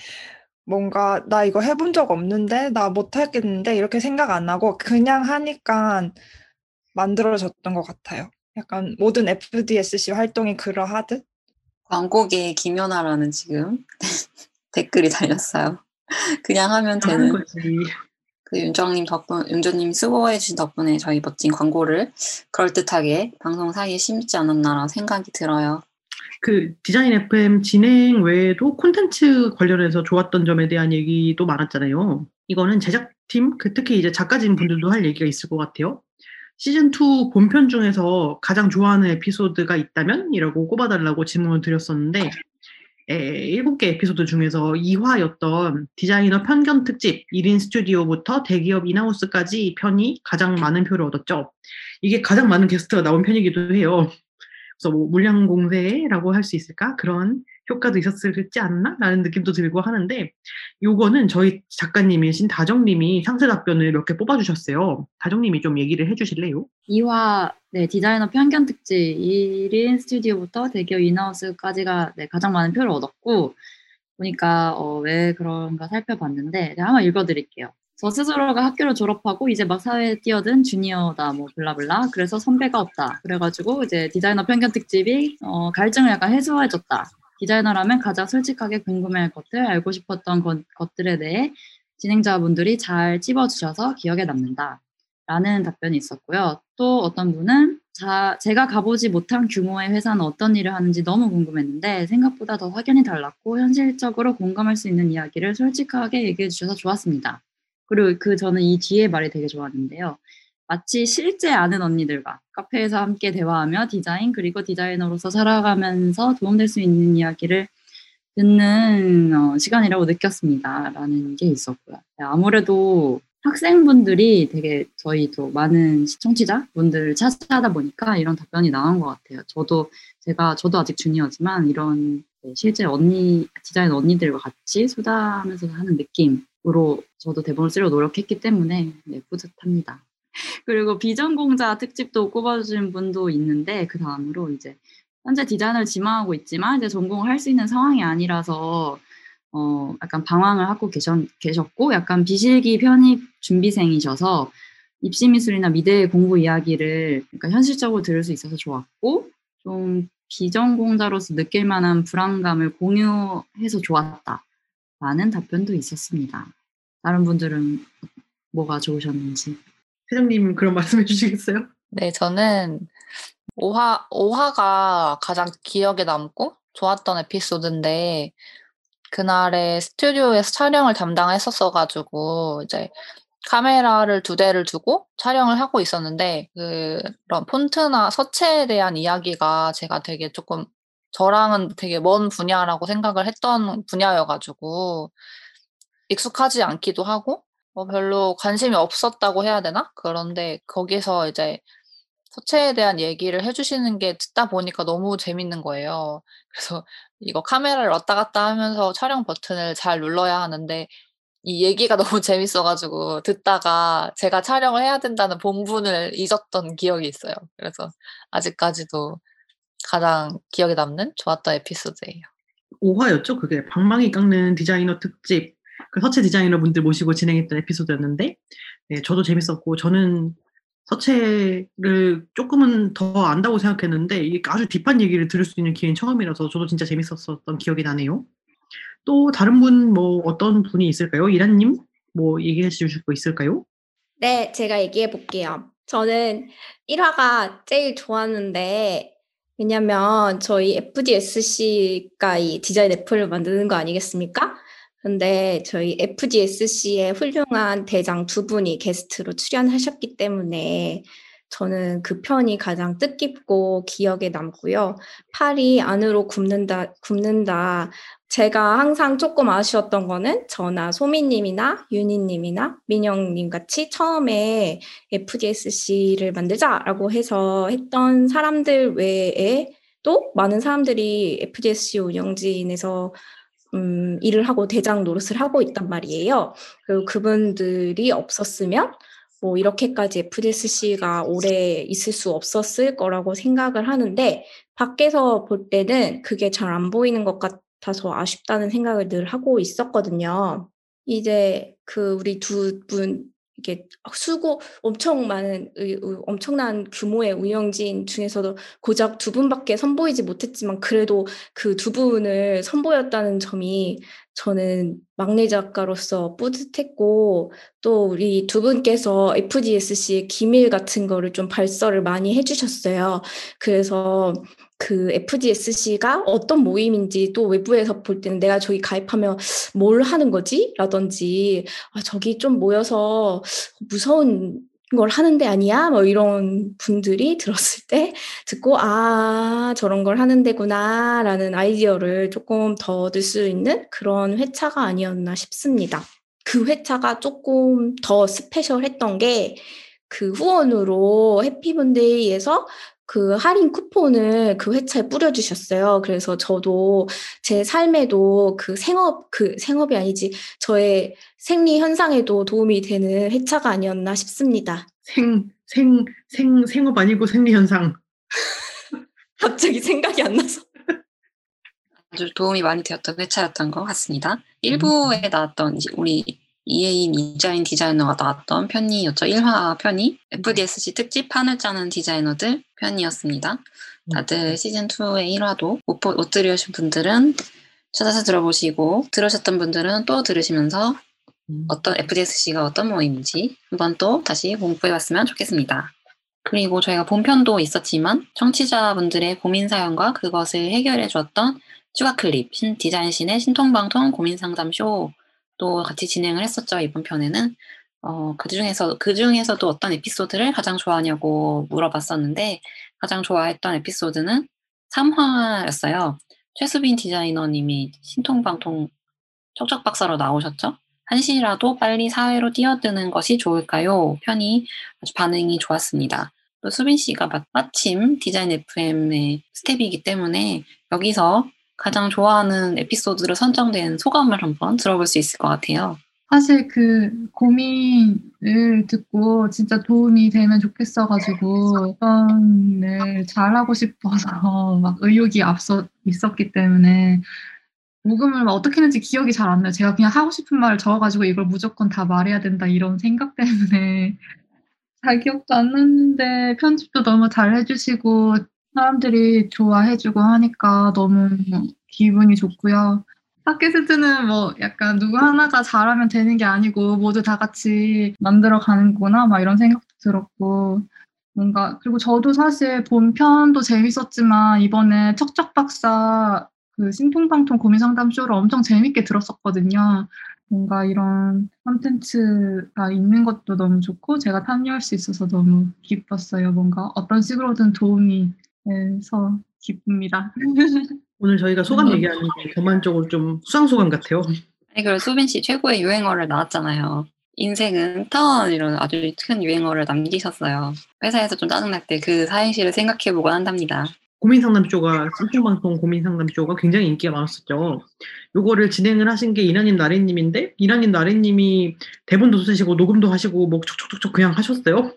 뭔가 나 이거 해본 적 없는데 나 못하겠는데 이렇게 생각 안 하고 그냥 하니까 만들어졌던 것 같아요. 약간 모든 FDSC 활동이 그러하듯. 광고계 김연아라는 지금 댓글이 달렸어요. 그냥 하면 되는 거지. 그 윤정님 덕분, 윤정님 수고해 주신 덕분에 저희 멋진 광고를 그럴듯하게 방송 사이에 심지 않았나라는 생각이 들어요. 그 디자인 FM 진행 외에도 콘텐츠 관련해서 좋았던 점에 대한 얘기도 많았잖아요. 이거는 제작팀, 그 특히 이제 작가진 분들도 할 얘기가 있을 것 같아요. 시즌2 본편 중에서 가장 좋아하는 에피소드가 있다면? 이라고 꼽아달라고 질문을 드렸었는데, 에, 7개 에피소드 중에서 2화였던 디자이너 편견 특집 1인 스튜디오부터 대기업 인하우스까지 편이 가장 많은 표를 얻었죠. 이게 가장 많은 게스트가 나온 편이기도 해요. 그래서 뭐 물량 공세라고 할 수 있을까? 그런 효과도 있었을지 않나? 라는 느낌도 들고 하는데 요거는 저희 작가님이신 다정님이 상세 답변을 몇 개 뽑아주셨어요. 다정님이 좀 얘기를 해주실래요? 2화 네, 디자이너 편견 특집 1인 스튜디오부터 대기업 인하우스까지가 네, 가장 많은 표를 얻었고 보니까 어, 왜 그런가 살펴봤는데 네, 한번 읽어드릴게요. 저 스스로가 학교를 졸업하고 이제 막 사회에 뛰어든 주니어다 뭐 블라블라 그래서 선배가 없다 그래가지고 이제 디자이너 편견 특집이 어, 갈증을 약간 해소해줬다 디자이너라면 가장 솔직하게 궁금해할 것들 알고 싶었던 것, 것들에 대해 진행자분들이 잘 찝어주셔서 기억에 남는다 라는 답변이 있었고요 또 어떤 분은 자, 제가 가보지 못한 규모의 회사는 어떤 일을 하는지 너무 궁금했는데 생각보다 더 확연히 달랐고 현실적으로 공감할 수 있는 이야기를 솔직하게 얘기해 주셔서 좋았습니다. 그리고 그 저는 이 뒤에 말이 되게 좋았는데요. 마치 실제 아는 언니들과 카페에서 함께 대화하며 디자인 그리고 디자이너로서 살아가면서 도움될 수 있는 이야기를 듣는 어, 시간이라고 느꼈습니다. 라는 게 있었고요. 네, 아무래도 학생분들이 되게 저희도 많은 시청자분들을 찾아다 보니까 이런 답변이 나온 것 같아요. 저도 제가 저도 아직 주니어지만 이런 네, 실제 언니 디자인 언니들과 같이 수다하면서 하는 느낌으로 저도 대본을 쓰려고 노력했기 때문에 네, 뿌듯합니다. 그리고 비전공자 특집도 꼽아주신 분도 있는데 그 다음으로 이제 현재 디자인을 지망하고 있지만 이제 전공을 할 수 있는 상황이 아니라서 어 약간 방황을 하고 계셨, 계셨고 약간 비실기 편입 준비생이셔서 입시 미술이나 미대 공부 이야기를 그러니까 현실적으로 들을 수 있어서 좋았고 좀 비전공자로서 느낄 만한 불안감을 공유해서 좋았다 라는 답변도 있었습니다. 다른 분들은 뭐가 좋으셨는지. 회장님 그런 말씀 해 주시겠어요? 네, 저는 5화, 5화가 가장 기억에 남고 좋았던 에피소드인데, 그날에 스튜디오에서 촬영을 담당했었어가지고, 이제 카메라를 두 대를 두고 촬영을 하고 있었는데, 그런 폰트나 서체에 대한 이야기가 제가 되게 조금 저랑은 되게 먼 분야라고 생각을 했던 분야여가지고, 익숙하지 않기도 하고, 뭐 별로 관심이 없었다고 해야 되나? 그런데 거기서 이제 서체에 대한 얘기를 해주시는 게 듣다 보니까 너무 재밌는 거예요. 그래서 이거 카메라를 왔다 갔다 하면서 촬영 버튼을 잘 눌러야 하는데 이 얘기가 너무 재밌어가지고 듣다가 제가 촬영을 해야 된다는 본분을 잊었던 기억이 있어요. 그래서 아직까지도 가장 기억에 남는 좋았던 에피소드예요. 5화였죠? 그게 방망이 깎는 디자이너 특집 그 서체 디자이너 분들 모시고 진행했던 에피소드였는데 네, 저도 재밌었고 저는 서체를 조금은 더 안다고 생각했는데 이게 아주 딥한 얘기를 들을 수 있는 기회는 처음이라서 저도 진짜 재밌었었던 기억이 나네요. 또 다른 분 뭐 어떤 분이 있을까요? 이란님 뭐 얘기해 주실 거 있을까요? 네, 제가 얘기해 볼게요. 저는 1화가 제일 좋았는데, 왜냐면 저희 FDSC가 이 디자인 애플을 만드는 거 아니겠습니까? 근데 저희 FDSC의 훌륭한 대장 두 분이 게스트로 출연하셨기 때문에 저는 그 편이 가장 뜻깊고 기억에 남고요. 팔이 안으로 굽는다, 굽는다. 제가 항상 조금 아쉬웠던 거는 저나 소미님이나 윤희님이나 민영님 같이 처음에 FDSC를 만들자라고 해서 했던 사람들 외에 또 많은 사람들이 FDSC 운영진에서 음, 일을 하고 대장 노릇을 하고 있단 말이에요. 그리고 그분들이 없었으면 뭐 이렇게까지 FDSC가 오래 있을 수 없었을 거라고 생각을 하는데 밖에서 볼 때는 그게 잘 안 보이는 것 같아서 아쉽다는 생각을 늘 하고 있었거든요. 이제 그 우리 두 분 이게 수고 엄청 많은 엄청난 규모의 운영진 중에서도 고작 두 분밖에 선보이지 못했지만 그래도 그 두 분을 선보였다는 점이 저는 막내 작가로서 뿌듯했고 또 우리 두 분께서 FDSC의 기밀 같은 거를 좀 발설을 많이 해주셨어요. 그래서 그 FDSC가 어떤 모임인지 또 외부에서 볼 때는 내가 저기 가입하면 뭘 하는 거지? 라든지 아, 저기 좀 모여서 무서운 걸 하는데 아니야? 뭐 이런 분들이 들었을 때 듣고 아 저런 걸 하는 데구나 라는 아이디어를 조금 더 얻을 수 있는 그런 회차가 아니었나 싶습니다. 그 회차가 조금 더 스페셜했던 게 그 후원으로 해피본데이에서 그 할인 쿠폰을 그 회차에 뿌려주셨어요. 그래서 저도 제 삶에도 그 생업, 그 생업이 아니지, 저의 생리 현상에도 도움이 되는 회차가 아니었나 싶습니다. 생, 생, 생, 생업 아니고 생리 현상. 갑자기 생각이 안 나서. 아주 도움이 많이 되었던 회차였던 것 같습니다. 일부에 나왔던 우리 이에임 이자인 디자이너가 나왔던 편이었죠. 1화 편이 FDSC 특집 판을 짜는 디자이너들 편이었습니다. 다들 시즌2의 1화도 못, 못 들으신 분들은 찾아서 들어보시고 들으셨던 분들은 또 들으시면서 어떤 FDSC가 어떤 모임인지 한번 또 다시 공부해 봤으면 좋겠습니다. 그리고 저희가 본편도 있었지만 청취자분들의 고민 사연과 그것을 해결해 주었던 추가 클립, 신, 디자인신의 신통방통 고민 상담 쇼또 같이 진행을 했었죠 이번 편에는 어, 그 중에서 그 중에서도 어떤 에피소드를 가장 좋아하냐고 물어봤었는데 가장 좋아했던 에피소드는 3화였어요. 최수빈 디자이너님이 신통방통 척척박사로 나오셨죠. 한시라도 빨리 사회로 뛰어드는 것이 좋을까요? 편이 아주 반응이 좋았습니다. 또 수빈 씨가 마침 디자인 FM의 스텝이기 때문에 여기서 가장 좋아하는 에피소드로 선정된 소감을 한번 들어볼 수 있을 것 같아요. 사실 그 고민을 듣고 진짜 도움이 되면 좋겠어가지고 선을 잘하고 싶어서 막 의욕이 앞서 있었기 때문에 녹음을 막 어떻게 했는지 기억이 잘 안 나요. 제가 그냥 하고 싶은 말을 적어가지고 이걸 무조건 다 말해야 된다 이런 생각 때문에 잘 기억도 안 났는데 편집도 너무 잘 해주시고 사람들이 좋아해주고 하니까 너무 기분이 좋고요. 팟캐스트는 뭐 약간 누구 하나가 잘하면 되는 게 아니고 모두 다 같이 만들어 가는구나 막 이런 생각도 들었고 뭔가 그리고 저도 사실 본편도 재밌었지만 이번에 척척 박사 그 신통방통 고민 상담 쇼를 엄청 재밌게 들었었거든요. 뭔가 이런 컨텐츠가 있는 것도 너무 좋고 제가 참여할 수 있어서 너무 기뻤어요. 뭔가 어떤 식으로든 도움이 돼서 기쁩니다. 오늘 저희가 소감 얘기하는 게 전반적으로 좀 수상소감 같아요. 아니, 그리고 수빈 씨 최고의 유행어를 나왔잖아요. 인생은 턴 이런 아주 큰 유행어를 남기셨어요. 회사에서 좀 짜증날 때 그 사행시를 생각해보곤 한답니다. 고민상담쇼가 신통방송 고민상담쇼가 굉장히 인기가 많았었죠. 요거를 진행을 하신 게 이나님 나래님인데 이나님 나래님이 대본도 쓰시고 녹음도 하시고 뭐 촉촉촉촉 그냥 하셨어요.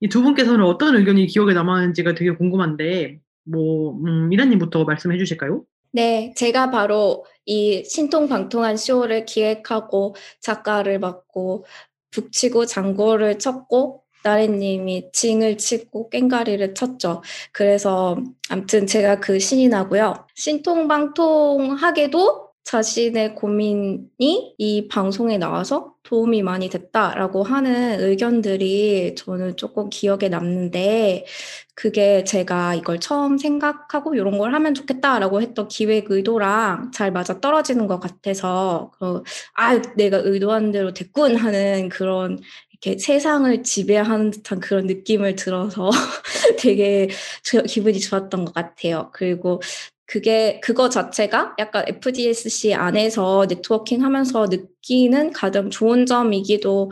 이 두 분께서는 어떤 의견이 기억에 남았는지가 되게 궁금한데 뭐 음, 미라님부터 말씀해 주실까요? 네, 제가 바로 이 신통방통한 쇼를 기획하고 작가를 맡고 북치고 장고를 쳤고 나래님이 징을 치고 꽹가리를 쳤죠. 그래서 아무튼 제가 그 신이 나고요. 신통방통하게도 자신의 고민이 이 방송에 나와서 도움이 많이 됐다라고 하는 의견들이 저는 조금 기억에 남는데 그게 제가 이걸 처음 생각하고 이런 걸 하면 좋겠다라고 했던 기획 의도랑 잘 맞아 떨어지는 것 같아서 그, 아 내가 의도한 대로 됐군 하는 그런 이렇게 세상을 지배하는 듯한 그런 느낌을 들어서 되게 기분이 좋았던 것 같아요. 그리고 그게 그거 자체가 약간 FDSC 안에서 네트워킹 하면서 느끼는 가장 좋은 점이기도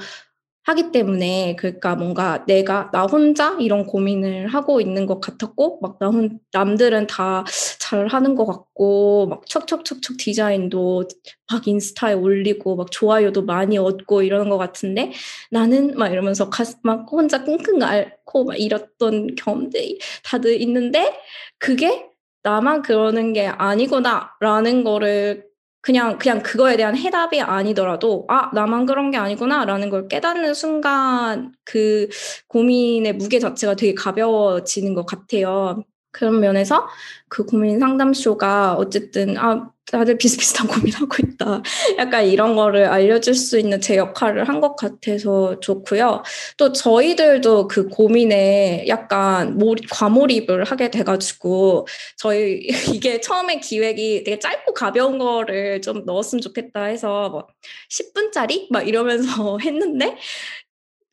하기 때문에 그러니까 뭔가 내가 나 혼자 이런 고민을 하고 있는 것 같았고 막 나 혼, 남들은 다 잘 하는 것 같고 막 척척척척 디자인도 막 인스타에 올리고 막 좋아요도 많이 얻고 이러는 것 같은데 나는 막 이러면서 가, 막 혼자 끙끙 앓고 막 이랬던 경험들이 다들 있는데 그게 나만 그러는 게 아니구나라는 거를 그냥 그냥 그거에 대한 해답이 아니더라도 아 나만 그런 게 아니구나라는 걸 깨닫는 순간 그 고민의 무게 자체가 되게 가벼워지는 것 같아요. 그런 면에서 그 고민 상담쇼가 어쨌든 아 다들 비슷비슷한 고민하고 있다. 약간 이런 거를 알려줄 수 있는 제 역할을 한 것 같아서 좋고요. 또 저희들도 그 고민에 약간 몰, 과몰입을 하게 돼가지고 저희 이게 처음에 기획이 되게 짧고 가벼운 거를 좀 넣었으면 좋겠다 해서 뭐 10분짜리 막 이러면서 했는데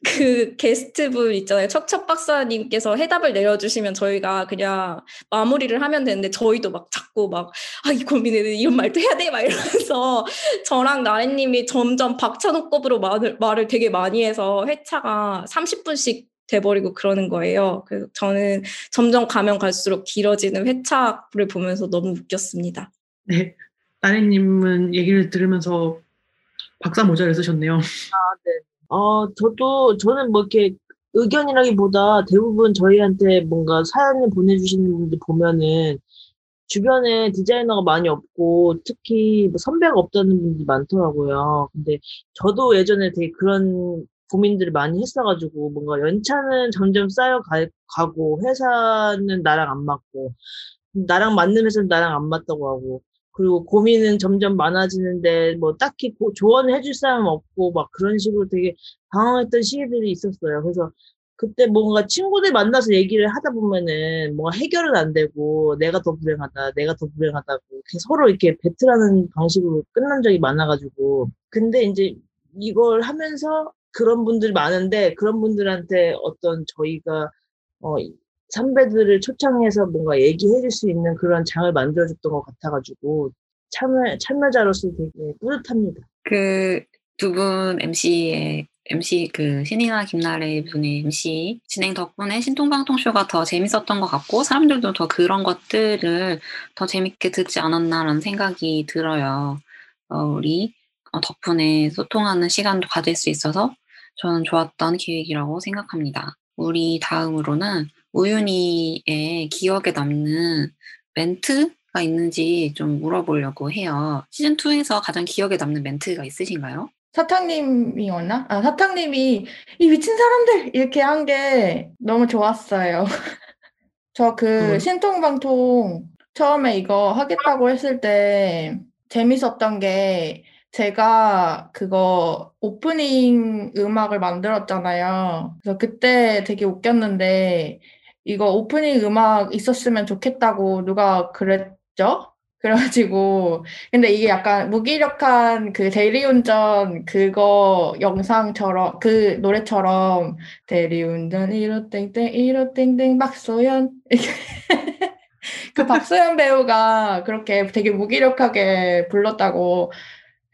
그 게스트분 있잖아요. 척척 박사님께서 해답을 내려주시면 저희가 그냥 마무리를 하면 되는데 저희도 막 자꾸 막 아 이 고민에는 이런 말도 해야 돼 막 이러면서 저랑 나래님이 점점 박찬호급으로 말을 말을 되게 많이 해서 회차가 30분씩 돼버리고 그러는 거예요. 그래서 저는 점점 가면 갈수록 길어지는 회차를 보면서 너무 웃겼습니다. 네, 나래님은 얘기를 들으면서 박사 모자를 쓰셨네요. 아, 네. 어, 저도, 저는 뭐 이렇게 의견이라기보다 대부분 저희한테 뭔가 사연을 보내주시는 분들 보면은 주변에 디자이너가 많이 없고 특히 뭐 선배가 없다는 분들이 많더라고요. 근데 저도 예전에 되게 그런 고민들을 많이 했어가지고 뭔가 연차는 점점 쌓여가고 회사는 나랑 안 맞고 나랑 맞는 회사는 나랑 안 맞다고 하고 그리고 고민은 점점 많아지는데 뭐 딱히 고, 조언을 해줄 사람 없고 막 그런 식으로 되게 방황했던 시기들이 있었어요. 그래서 그때 뭔가 친구들 만나서 얘기를 하다 보면은 뭔가 해결은 안 되고 내가 더 불행하다, 내가 더 불행하다고 이렇게 서로 이렇게 배틀하는 방식으로 끝난 적이 많아가지고 근데 이제 이걸 하면서 그런 분들이 많은데 그런 분들한테 어떤 저희가 어 선배들을 초청해서 뭔가 얘기해 줄 수 있는 그런 장을 만들어 줬던 것 같아가지고 참여, 참여자로서 되게 뿌듯합니다. 그 두 분 MC의 MC 그 신이나 김나래 분의 MC 진행 덕분에 신통방통쇼가 더 재밌었던 것 같고 사람들도 더 그런 것들을 더 재밌게 듣지 않았나라는 생각이 들어요. 어, 우리 어, 덕분에 소통하는 시간도 가질 수 있어서 저는 좋았던 기획이라고 생각합니다. 우리 다음으로는 우윤희의 기억에 남는 멘트가 있는지 좀 물어보려고 해요. 시즌 2에서 가장 기억에 남는 멘트가 있으신가요? 사탕님이었나? 아, 사탕님이 이 미친 사람들! 이렇게 한 게 너무 좋았어요. 저그 음. 신통방통 처음에 이거 하겠다고 했을 때 재밌었던 게 제가 그거 오프닝 음악을 만들었잖아요. 그래서 그때 되게 웃겼는데 이거 오프닝 음악 있었으면 좋겠다고 누가 그랬죠? 그래가지고 근데 이게 약간 무기력한 그 대리운전 그거 영상처럼 그 노래처럼 대리운전 이로 땡땡 이로 땡땡 박소연 이렇게 그 박소연 배우가 그렇게 되게 무기력하게 불렀다고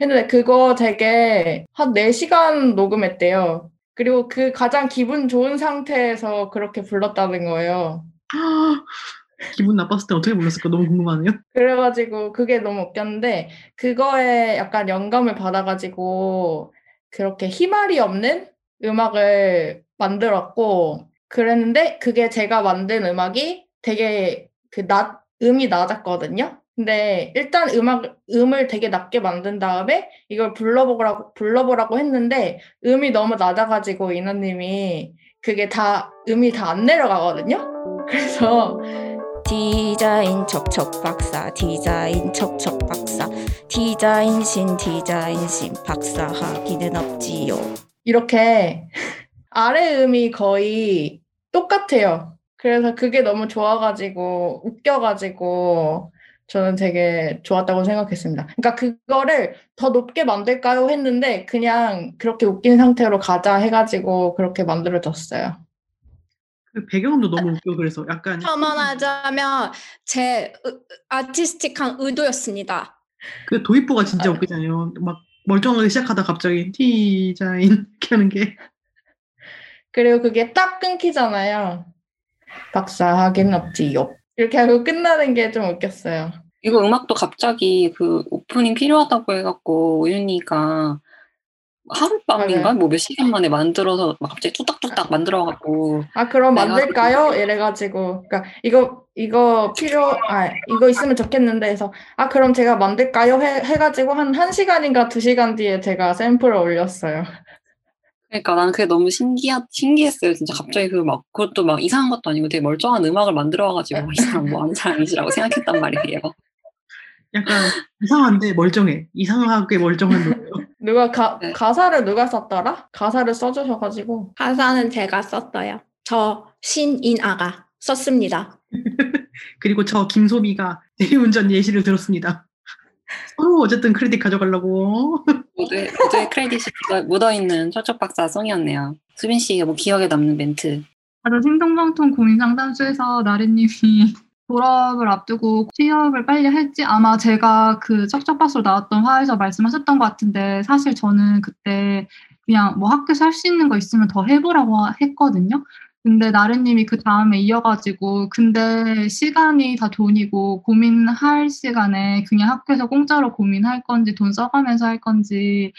했는데 그거 되게 한 4시간 녹음했대요. 그리고 그 가장 기분 좋은 상태에서 그렇게 불렀다는 거예요. 기분 나빴을 때 어떻게 불렀을까 너무 궁금하네요. 그래가지고 그게 너무 웃겼는데 그거에 약간 영감을 받아가지고 그렇게 희말이 없는 음악을 만들었고 그랬는데 그게 제가 만든 음악이 되게 그 낮, 음이 낮았거든요. 근데 일단 음악 음을 되게 낮게 만든 다음에 이걸 불러보라고 불러보라고 했는데 음이 너무 낮아가지고 인원님이 그게 다 음이 다 안 내려가거든요. 그래서 디자인 척척 박사 디자인 척척 박사 디자인 신 디자인 신 박사 하기는 없지요. 이렇게 아래 음이 거의 똑같아요. 그래서 그게 너무 좋아가지고 웃겨가지고 저는 되게 좋았다고 생각했습니다. 그러니까 그거를 더 높게 만들까요 했는데 그냥 그렇게 웃긴 상태로 가자 해가지고 그렇게 만들어졌어요. 그 배경음도 너무 웃겨 그래서 약간 첨언하자면 제 으- 아티스틱한 의도였습니다. 그 도입부가 진짜 웃기잖아요. 막 멀쩡하게 시작하다 갑자기 디자인 이렇게 하는 게 그리고 그게 딱 끊기잖아요. 박사 하긴 없지요. 이렇게 하고 끝나는 게 좀 웃겼어요. 이거 음악도 갑자기 그 오프닝 필요하다고 해갖고 우윤이가 하룻밤인가 뭐 몇 시간 만에 만들어서 막 갑자기 뚜딱뚜딱 만들어갖고 아 그럼 만들까요? 이래가지고 그러니까 이거 이거 필요 아 이거 있으면 좋겠는데 해서 아 그럼 제가 만들까요? 해, 해가지고 한 1시간인가 2시간 뒤에 제가 샘플을 올렸어요. 그러니까 나는 그게 너무 신기하, 신기했어요. 진짜 갑자기 그 막, 그것도 막 이상한 것도 아니고 되게 멀쩡한 음악을 만들어와가지고 이 사람 뭐 하는 사람이시라고 생각했단 말이에요. 약간 이상한데 멀쩡해. 이상하게 멀쩡한 노래. 누가 가, 가사를 누가 썼더라? 가사를 써주셔가지고 가사는 제가 썼어요. 저 신인아가 썼습니다. 그리고 저 김소미가 대리운전 예시를 들었습니다. 서로 어쨌든 크레딧 가져가려고. 모두의, 모두의 credit이 묻어- 묻어있는 척척박사 song이었네요. 수빈 씨가 뭐 기억에 남는 멘트. 맞아, 신동방통 고민 상담소에서 나래님이 졸업을 앞두고 취업을 빨리 할지 아마 제가 그 쩍쩍박스로 나왔던 화에서 말씀하셨던 것 같은데 사실 저는 그때 그냥 뭐 학교에서 할 수 있는 거 있으면 더 해보라고 했거든요. 근데 나래님이 그 다음에 이어가지고 근데 시간이 다 돈이고 고민할 시간에 그냥 학교에서 공짜로 고민할 건지 돈 써가면서 할 건지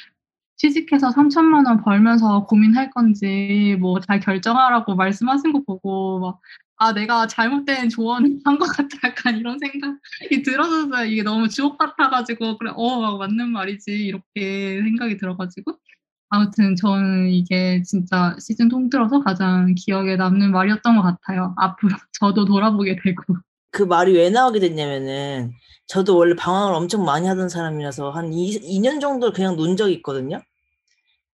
취직해서 3천만 원 벌면서 고민할 건지 뭐 잘 결정하라고 말씀하신 거 보고 막 아 내가 잘못된 조언을 한 것 같다 약간 이런 생각이 들어서요. 이게 너무 주옥 같아가지고 그래 어 맞는 말이지. 이렇게 생각이 들어가지고 아무튼 저는 이게 진짜 시즌 통틀어서 가장 기억에 남는 말이었던 것 같아요 앞으로 저도 돌아보게 되고 그 말이 왜 나오게 됐냐면은 저도 원래 방황을 엄청 많이 하던 사람이라서 한 2, 2년 정도 그냥 논 적이 있거든요.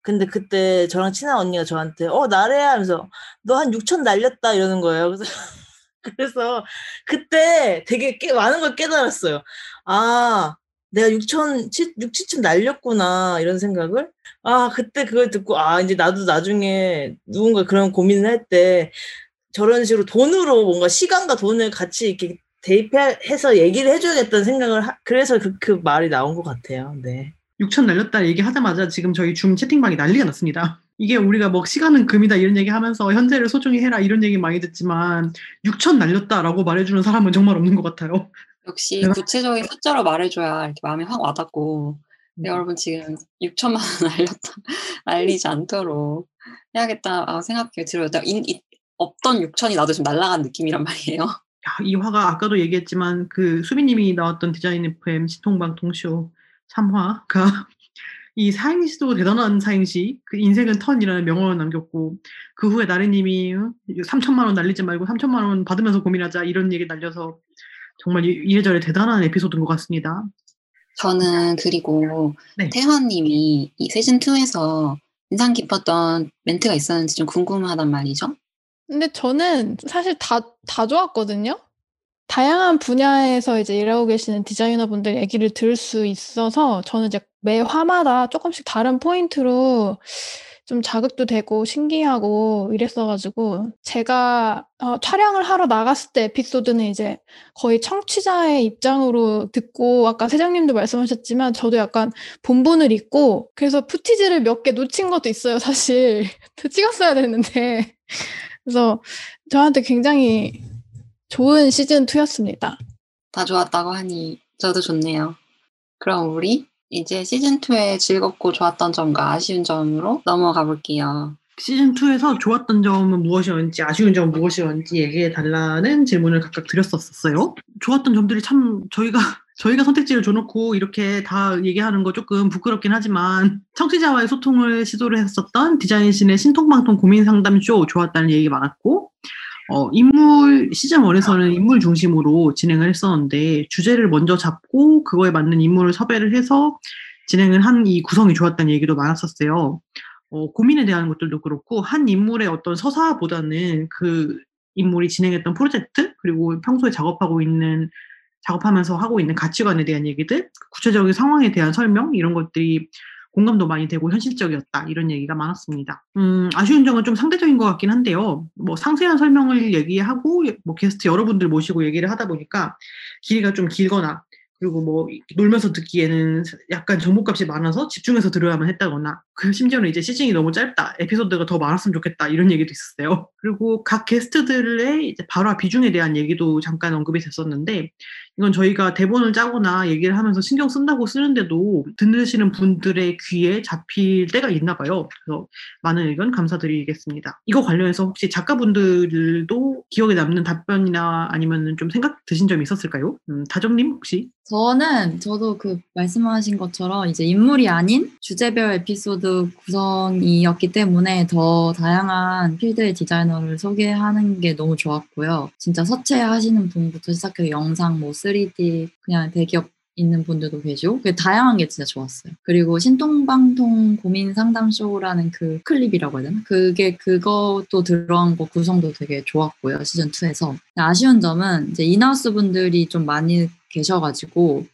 근데 그때 저랑 친한 언니가 저한테 어 나래야 하면서 너 한 6천 날렸다 이러는 거예요. 그래서 그래서 그때 되게 깨, 많은 걸 깨달았어요. 아 내가 6천 6, 7천 날렸구나 이런 생각을 아 그때 그걸 듣고 아 이제 나도 나중에 누군가 그런 고민을 할 때 저런 식으로 돈으로 뭔가 시간과 돈을 같이 이렇게 대입해서 얘기를 해줘야겠다는 생각을 하, 그래서 그, 그 말이 나온 것 같아요. 네. 6천 날렸다 얘기하자마자 지금 저희 줌 채팅방이 난리가 났습니다. 이게 우리가 뭐 시간은 금이다 이런 얘기 하면서 현재를 소중히 해라 이런 얘기 많이 듣지만 6천 날렸다라고 말해주는 사람은 정말 없는 것 같아요. 역시 구체적인 숫자로 말해줘야 이렇게 마음이 확 와닿고 네, 여러분 지금 6천만 원 날렸다 날리지 않도록 해야겠다 아, 생각이 들어요. 나 인- 이- 없던 6천이 나도 지금 날아간 느낌이란 말이에요. 야, 이 화가 아까도 얘기했지만 그 수빈님이 나왔던 디자인 FM 시통방 통쇼 3화가 이 사행시도 대단한 사행시 그 인생은 턴이라는 명언을 남겼고 그 후에 나래님이 3천만 원 날리지 말고 3천만 원 받으면서 고민하자 이런 얘기 날려서 정말 이- 이래저래 대단한 에피소드인 것 같습니다. 저는 그리고 네. 태환님이 이 시즌 2에서 인상 깊었던 멘트가 있었는지 좀 궁금하단 말이죠. 근데 저는 사실 다, 다 좋았거든요. 다양한 분야에서 이제 일하고 계시는 디자이너분들 얘기를 들을 수 있어서 저는 이제 매 화마다 조금씩 다른 포인트로 좀 자극도 되고 신기하고 이랬어가지고 제가 어, 촬영을 하러 나갔을 때 에피소드는 이제 거의 청취자의 입장으로 듣고 아까 세장님도 말씀하셨지만 저도 약간 본분을 잊고 그래서 푸티지를 몇 개 놓친 것도 있어요 사실 찍었어야 됐는데 그래서 저한테 굉장히 좋은 시즌 2였습니다. 다 좋았다고 하니 저도 좋네요. 그럼 우리 이제 시즌 2의 즐겁고 좋았던 점과 아쉬운 점으로 넘어가 볼게요. 시즌 2에서 좋았던 점은 무엇이었는지 아쉬운 점은 무엇이었는지 얘기해 달라는 질문을 각각 드렸었어요. 좋았던 점들이 참 저희가 저희가 선택지를 줘놓고 이렇게 다 얘기하는 거 조금 부끄럽긴 하지만 청취자와의 소통을 시도를 했었던 디자인신의 신통방통 고민 상담쇼 좋았다는 얘기 많았고 어, 인물 시즌 1에서는 인물 중심으로 진행을 했었는데 주제를 먼저 잡고 그거에 맞는 인물을 섭외를 해서 진행을 한 이 구성이 좋았다는 얘기도 많았었어요. 어, 고민에 대한 것들도 그렇고 한 인물의 어떤 서사보다는 그 인물이 진행했던 프로젝트 그리고 평소에 작업하고 있는 작업하면서 하고 있는 가치관에 대한 얘기들, 구체적인 상황에 대한 설명 이런 것들이 공감도 많이 되고 현실적이었다 이런 얘기가 많았습니다. 음, 아쉬운 점은 좀 상대적인 것 같긴 한데요. 뭐 상세한 설명을 얘기하고 뭐 게스트 여러분들 모시고 얘기를 하다 보니까 길이가 좀 길거나 그리고 뭐 놀면서 듣기에는 약간 정보값이 많아서 집중해서 들어야만 했다거나 그 심지어는 이제 시즌이 너무 짧다 에피소드가 더 많았으면 좋겠다 이런 얘기도 있었어요 그리고 각 게스트들의 이제 발화 비중에 대한 얘기도 잠깐 언급이 됐었는데 이건 저희가 대본을 짜거나 얘기를 하면서 신경 쓴다고 쓰는데도 듣으시는 분들의 귀에 잡힐 때가 있나 봐요 그래서 많은 의견 감사드리겠습니다 이거 관련해서 혹시 작가분들도 기억에 남는 답변이나 아니면 좀 생각 드신 점이 있었을까요? 음, 다정님 혹시? 저는 저도 그 말씀하신 것처럼 이제 인물이 아닌 주제별 에피소드 구성이었기 때문에 더 다양한 필드의 디자이너를 소개하는 게 너무 좋았고요. 진짜 서체 하시는 분부터 시작해서 영상, 뭐 3D, 그냥 대기업 있는 분들도 계시고 그 다양한 게 진짜 좋았어요. 그리고 신통방통 고민 상담쇼라는 그 클립이라고 해야 되나? 그게 그것도 들어간 거 구성도 되게 좋았고요. 시즌 2에서 아쉬운 점은 이제 인하우스 분들이 좀 많이 계셔가지고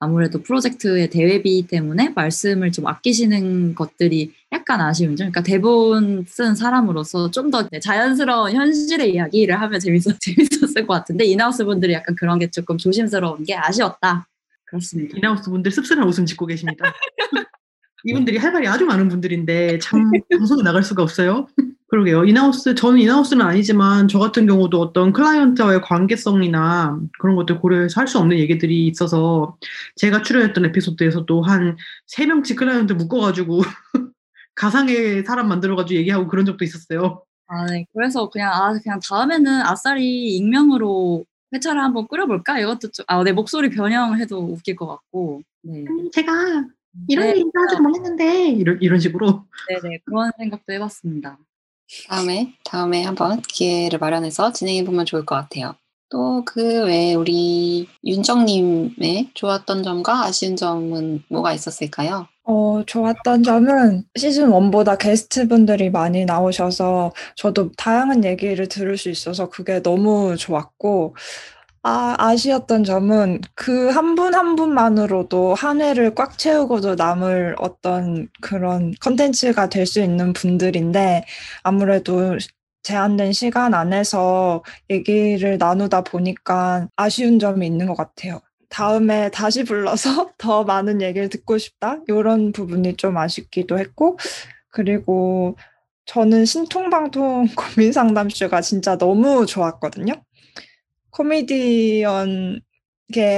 아무래도 프로젝트의 대외비 때문에 말씀을 좀 아끼시는 것들이 약간 아쉬운 점. 그러니까 대본 쓴 사람으로서 좀 더 자연스러운 현실의 이야기를 하면 재밌었, 재밌었을 것 같은데 in-house 분들이 약간 그런 게 조금 조심스러운 게 아쉬웠다. 그렇습니다. in-house 분들 씁쓸한 웃음 짓고 계십니다. 이분들이 할 말이 아주 많은 분들인데 참 방송에 나갈 수가 없어요. 그러게요. in-house 저는 in-house는 아니지만 저 같은 경우도 어떤 클라이언트와의 관계성이나 그런 것들 고려해서 할 수 없는 얘기들이 있어서 제가 출연했던 에피소드에서도 한 세 명씩 클라이언트 묶어가지고 가상의 사람 만들어가지고 얘기하고 그런 적도 있었어요. 아, 네. 그래서 그냥 아 그냥 다음에는 아싸리 익명으로 회차를 한번 끓여볼까? 이것도 좀, 아, 내 목소리 변형해도 웃길 것 같고. 네. 제가 이런 네, 얘기 하지 못했는데 이런 이런 식으로 네네 그런 생각도 해봤습니다. 다음에 다음에 한번 기회를 마련해서 진행해 보면 좋을 것 같아요. 또 그 외에 우리 윤정님의 좋았던 점과 아쉬운 점은 뭐가 있었을까요? 어, 좋았던 점은 시즌 1보다 게스트 분들이 많이 나오셔서 저도 다양한 얘기를 들을 수 있어서 그게 너무 좋았고, 아, 아쉬웠던 점은 그 한 분 한 분만으로도 한 회를 꽉 채우고도 남을 어떤 그런 컨텐츠가 될 수 있는 분들인데 아무래도 제한된 시간 안에서 얘기를 나누다 보니까 아쉬운 점이 있는 것 같아요. 다음에 다시 불러서 더 많은 얘기를 듣고 싶다. 이런 부분이 좀 아쉽기도 했고, 그리고 저는 신통방통 고민 상담쇼가 진짜 너무 좋았거든요. 코미디언계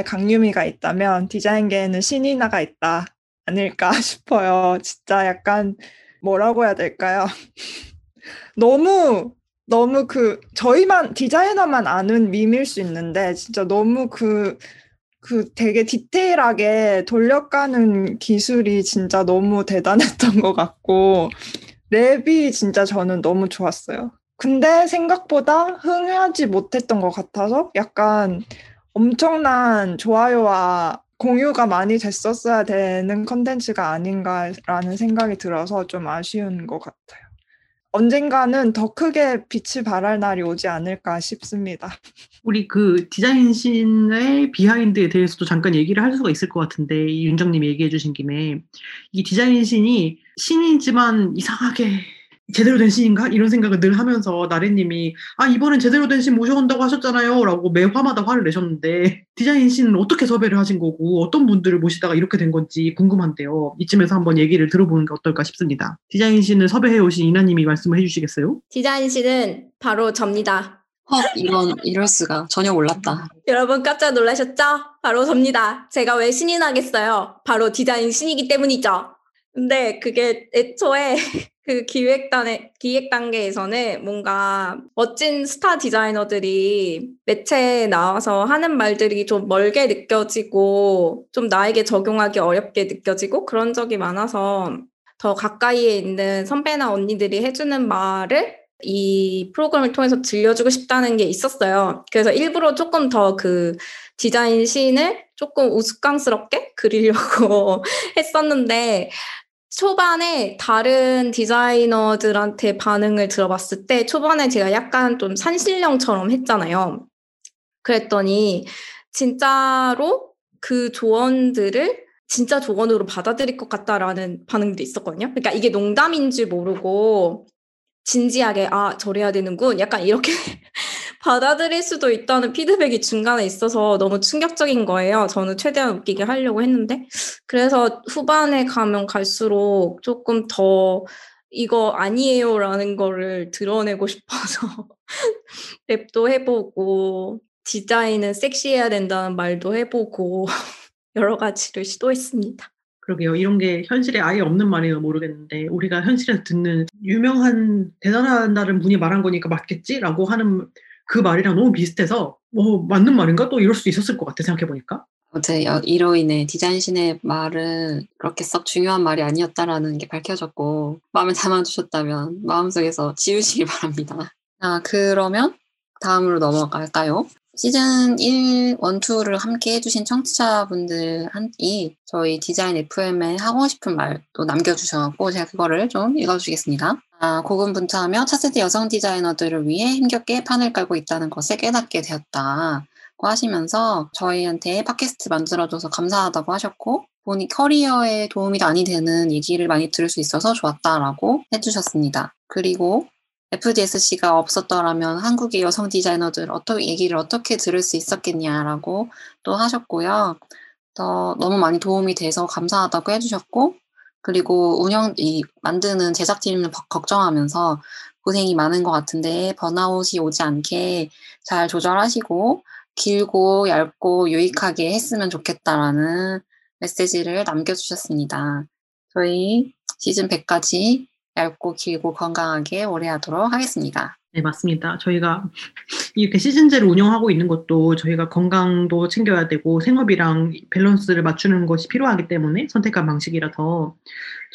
강유미가 있다면 디자인계에는 신이나가 있다. 아닐까 싶어요. 진짜 약간 뭐라고 해야 될까요? 너무 너무 그 저희만 디자이너만 아는 밈일 수 있는데 진짜 너무 그그 되게 디테일하게 돌려가는 기술이 진짜 너무 대단했던 것 같고 랩이 진짜 저는 너무 좋았어요. 근데 생각보다 흥하지 못했던 것 같아서 약간 엄청난 좋아요와 공유가 많이 됐었어야 되는 콘텐츠가 아닌가라는 생각이 들어서 좀 아쉬운 것 같아요. 언젠가는 더 크게 빛을 발할 날이 오지 않을까 싶습니다. 우리 그 디자인신의 behind에 대해서도 잠깐 얘기를 할 수가 있을 것 같은데 이 윤정님이 얘기해 주신 김에 이 디자인신이 신이지만 이상하게 제대로 된 신인가? 이런 생각을 늘 하면서 나래님이 아 이번엔 제대로 된 신 모셔온다고 하셨잖아요 라고 매 화마다 화를 내셨는데 디자인 신은 어떻게 섭외를 하신 거고 어떤 분들을 모시다가 이렇게 된 건지 궁금한데요 이쯤에서 한번 얘기를 들어보는 게 어떨까 싶습니다 디자인 신을 섭외해 오신 이나님이 말씀을 해주시겠어요? 디자인 씨는 바로 접니다. 헉, 이런, 이럴 수가. 전혀 몰랐다. 여러분 깜짝 놀라셨죠? 바로 접니다. 제가 왜 신이 나겠어요? 바로 디자인 신이기 때문이죠. 근데 그게 애초에 그 기획단의 기획 단계에서는 뭔가 멋진 스타 디자이너들이 매체에 나와서 하는 말들이 좀 멀게 느껴지고 좀 나에게 적용하기 어렵게 느껴지고 그런 적이 많아서 더 가까이에 있는 선배나 언니들이 해주는 말을 이 프로그램을 통해서 들려주고 싶다는 게 있었어요. 그래서 일부러 조금 더 그 디자인 씬을 조금 우스꽝스럽게 그리려고 했었는데 초반에 다른 디자이너들한테 반응을 들어봤을 때 초반에 제가 약간 좀 산신령처럼 했잖아요. 그랬더니 진짜로 그 조언들을 진짜 조언으로 받아들일 것 같다라는 반응들이 있었거든요. 그러니까 이게 농담인지 모르고 진지하게 아 저래야 되는군 약간 이렇게 받아들일 수도 있다는 피드백이 중간에 있어서 너무 충격적인 거예요. 저는 최대한 웃기게 하려고 했는데 그래서 후반에 가면 갈수록 조금 더 이거 아니에요라는 거를 드러내고 싶어서 랩도 해보고 디자인은 섹시해야 된다는 말도 해보고 여러 가지를 시도했습니다. 그러게요. 이런 게 현실에 아예 없는 말이면 모르겠는데 우리가 현실에서 듣는 유명한 대단하다는 분이 말한 거니까 맞겠지라고 하는 그 말이랑 너무 비슷해서 뭐 맞는 말인가 또 이럴 수 있었을 것 같아 생각해 보니까. 어제 여- 이로 인해 디자인신의 말은 그렇게 썩 중요한 말이 아니었다라는 게 밝혀졌고 마음에 담아주셨다면 마음속에서 지우시기 바랍니다. 아 그러면 다음으로 넘어갈까요? 시즌 1, 1, 2를 함께 해주신 청취자분들이 저희 디자인 FM에 하고 싶은 말도 남겨주셔서 제가 그거를 좀 읽어주시겠습니다. 아, 고군분투하며 차세대 여성 디자이너들을 위해 힘겹게 판을 깔고 있다는 것을 깨닫게 되었다. 고 하시면서 저희한테 팟캐스트 만들어줘서 감사하다고 하셨고 본인 커리어에 도움이 많이 되는 얘기를 많이 들을 수 있어서 좋았다라고 해주셨습니다. 그리고 FDSC가 없었더라면 한국의 여성 디자이너들 어떻게 얘기를 어떻게 들을 수 있었겠냐라고 또 하셨고요. 더 너무 많이 도움이 돼서 감사하다고 해주셨고 그리고 운영 이 만드는 제작팀을 버- 걱정하면서 고생이 많은 것 같은데 번아웃이 오지 않게 잘 조절하시고 길고 얇고 유익하게 했으면 좋겠다라는 메시지를 남겨주셨습니다. 저희 시즌 100까지 얇고 길고 건강하게 오래 하도록 하겠습니다. 네, 맞습니다. 저희가 이렇게 시즌제를 운영하고 있는 것도 저희가 건강도 챙겨야 되고 생업이랑 밸런스를 맞추는 것이 필요하기 때문에 선택한 방식이라서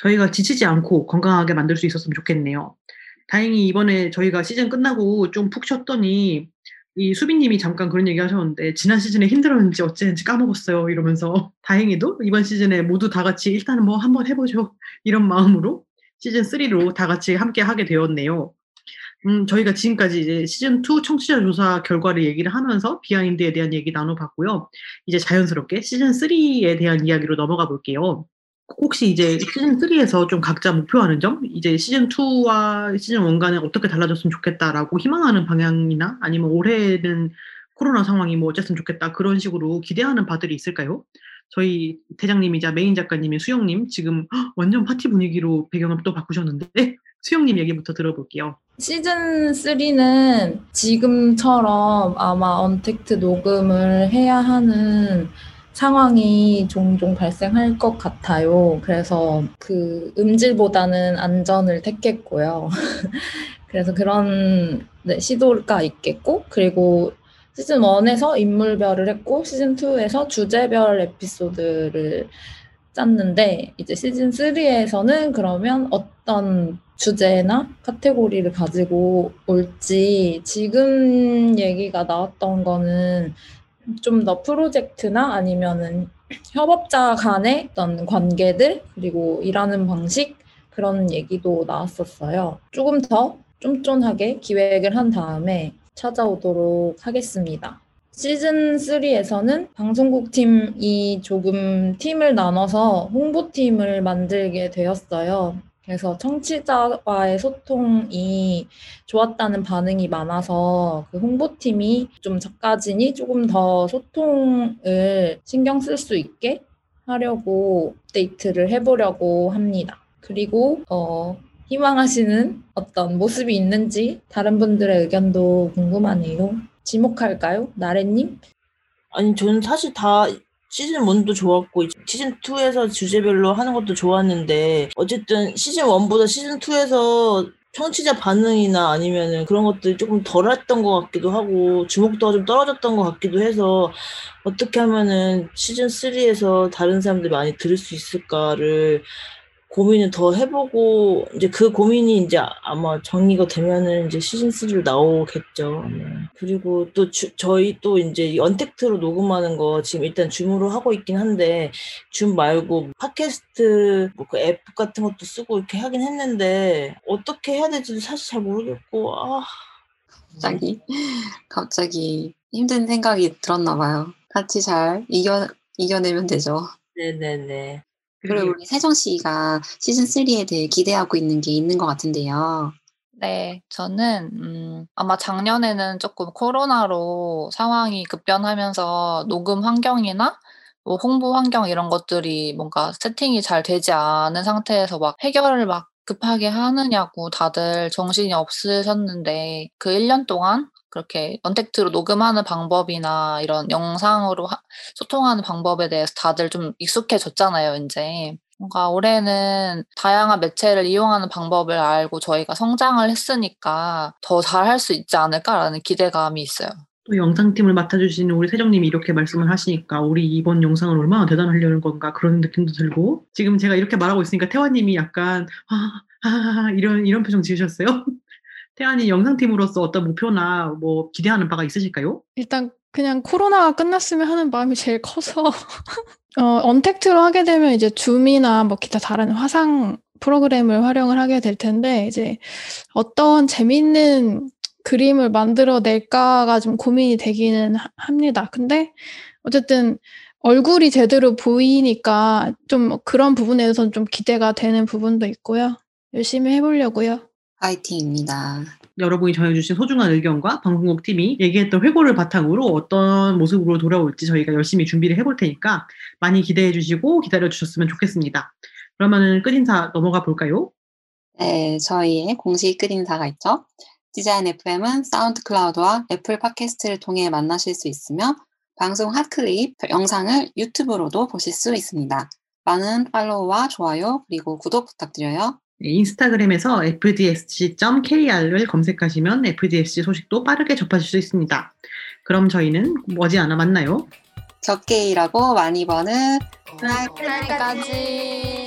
저희가 지치지 않고 건강하게 만들 수 있었으면 좋겠네요. 다행히 이번에 저희가 시즌 끝나고 좀 푹 쉬었더니 이 수빈님이 잠깐 그런 얘기 하셨는데 지난 시즌에 힘들었는지 어쨌는지 까먹었어요 이러면서 다행히도 이번 시즌에 모두 다 같이 일단은 뭐 한번 해보죠 이런 마음으로 시즌 3로 다 같이 함께 하게 되었네요. 음, 저희가 지금까지 이제 시즌 2 청취자 조사 결과를 얘기를 하면서 비하인드에 대한 얘기 나눠봤고요. 이제 자연스럽게 시즌 3에 대한 이야기로 넘어가 볼게요. 혹시 이제 시즌 3에서 좀 각자 목표하는 점, 이제 시즌 2와 시즌1과는 어떻게 달라졌으면 좋겠다라고 희망하는 방향이나 아니면 올해는 코로나 상황이 뭐 어쨌으면 좋겠다 그런 식으로 기대하는 바들이 있을까요? 저희 대장님이자 메인 작가님인 수영님 지금 헉, 완전 파티 분위기로 배경을 또 바꾸셨는데 수영님 얘기부터 들어볼게요. 시즌 3는 지금처럼 아마 언택트 녹음을 해야 하는 상황이 종종 발생할 것 같아요. 그래서 그 음질보다는 안전을 택했고요. 그래서 그런 네, 시도가 있겠고, 그리고 시즌 1에서 인물별을 했고, 시즌 2에서 주제별 에피소드를 짰는데, 이제 시즌 3에서는 그러면 어떤 주제나 카테고리를 가지고 올지, 지금 얘기가 나왔던 거는 좀 더 프로젝트나 아니면은 협업자 간의 어떤 관계들, 그리고 일하는 방식, 그런 얘기도 나왔었어요. 조금 더 쫀쫀하게 기획을 한 다음에 찾아오도록 하겠습니다. 시즌 3에서는 방송국 팀이 조금 팀을 나눠서 홍보팀을 만들게 되었어요. 그래서 청취자와의 소통이 좋았다는 반응이 많아서 그 홍보팀이 좀 작가진이 조금 더 소통을 신경 쓸 수 있게 하려고 업데이트를 해보려고 합니다. 그리고 어, 희망하시는 어떤 모습이 있는지 다른 분들의 의견도 궁금하네요. 지목할까요? 나래님? 아니 저는 사실 다 시즌 1도 좋았고 시즌 2에서 주제별로 하는 것도 좋았는데 어쨌든 시즌 1보다 시즌 2에서 청취자 반응이나 아니면은 그런 것들이 조금 덜했던 것 같기도 하고 주목도가 좀 떨어졌던 것 같기도 해서 어떻게 하면은 시즌 3에서 다른 사람들이 많이 들을 수 있을까를 고민을 더 해보고 이제 그 고민이 이제 아마 정리가 되면은 이제 시즌 3로 나오겠죠. 네. 그리고 또 주, 저희 또 이제 언택트로 녹음하는 거 지금 일단 줌으로 하고 있긴 한데 줌 말고 팟캐스트 뭐 그 앱 같은 것도 쓰고 이렇게 하긴 했는데 어떻게 해야 될지도 사실 잘 모르겠고 아 갑자기 갑자기 힘든 생각이 들었나 봐요. 같이 잘 이겨 이겨내면 되죠. 네네네. 그리고 우리 세정 씨가 시즌 3에 대해 기대하고 있는 게 있는 것 같은데요. 네, 저는 음, 아마 작년에는 조금 코로나로 상황이 급변하면서 녹음 환경이나 뭐 홍보 환경 이런 것들이 뭔가 세팅이 잘 되지 않은 상태에서 막 해결을 막 급하게 하느냐고 다들 정신이 없으셨는데 그 1년 동안 그렇게 언택트로 녹음하는 방법이나 이런 영상으로 하, 소통하는 방법에 대해서 다들 좀 익숙해졌잖아요, 이제. 뭔가 올해는 다양한 매체를 이용하는 방법을 알고 저희가 성장을 했으니까 더 잘할 수 있지 않을까라는 기대감이 있어요. 또 영상팀을 맡아주시는 우리 세정님이 이렇게 말씀을 하시니까 우리 이번 영상을 얼마나 대단하려는 건가 그런 느낌도 들고 지금 제가 이렇게 말하고 있으니까 태화님이 약간 아, 아, 이런 이런 표정 지으셨어요? 태안이 영상팀으로서 어떤 목표나 뭐 기대하는 바가 있으실까요? 일단 그냥 코로나가 끝났으면 하는 마음이 제일 커서 어, 언택트로 하게 되면 이제 줌이나 뭐 기타 다른 화상 프로그램을 활용을 하게 될 텐데 이제 어떤 재밌는 그림을 만들어낼까가 좀 고민이 되기는 하- 합니다. 근데 어쨌든 얼굴이 제대로 보이니까 좀 그런 부분에 대해서는 좀 기대가 되는 부분도 있고요. 열심히 해보려고요. 파이팅입니다. 여러분이 전해주신 소중한 의견과 방송국 팀이 얘기했던 회고를 바탕으로 어떤 모습으로 돌아올지 저희가 열심히 준비를 해볼 테니까 많이 기대해 주시고 기다려 주셨으면 좋겠습니다. 그러면은 끝인사 넘어가 볼까요? 네, 저희의 공식 끝인사가 있죠. 디자인 FM은 사운드 클라우드와 애플 팟캐스트를 통해 만나실 수 있으며 방송 hot clip 영상을 유튜브로도 보실 수 있습니다. 많은 follow와 좋아요 그리고 구독 부탁드려요. 네, 인스타그램에서 fdsc.kr을 검색하시면 fdsc 소식도 빠르게 접하실 수 있습니다. 그럼 저희는 머지않아 만나요. 적게 일하고 많이 버는 까지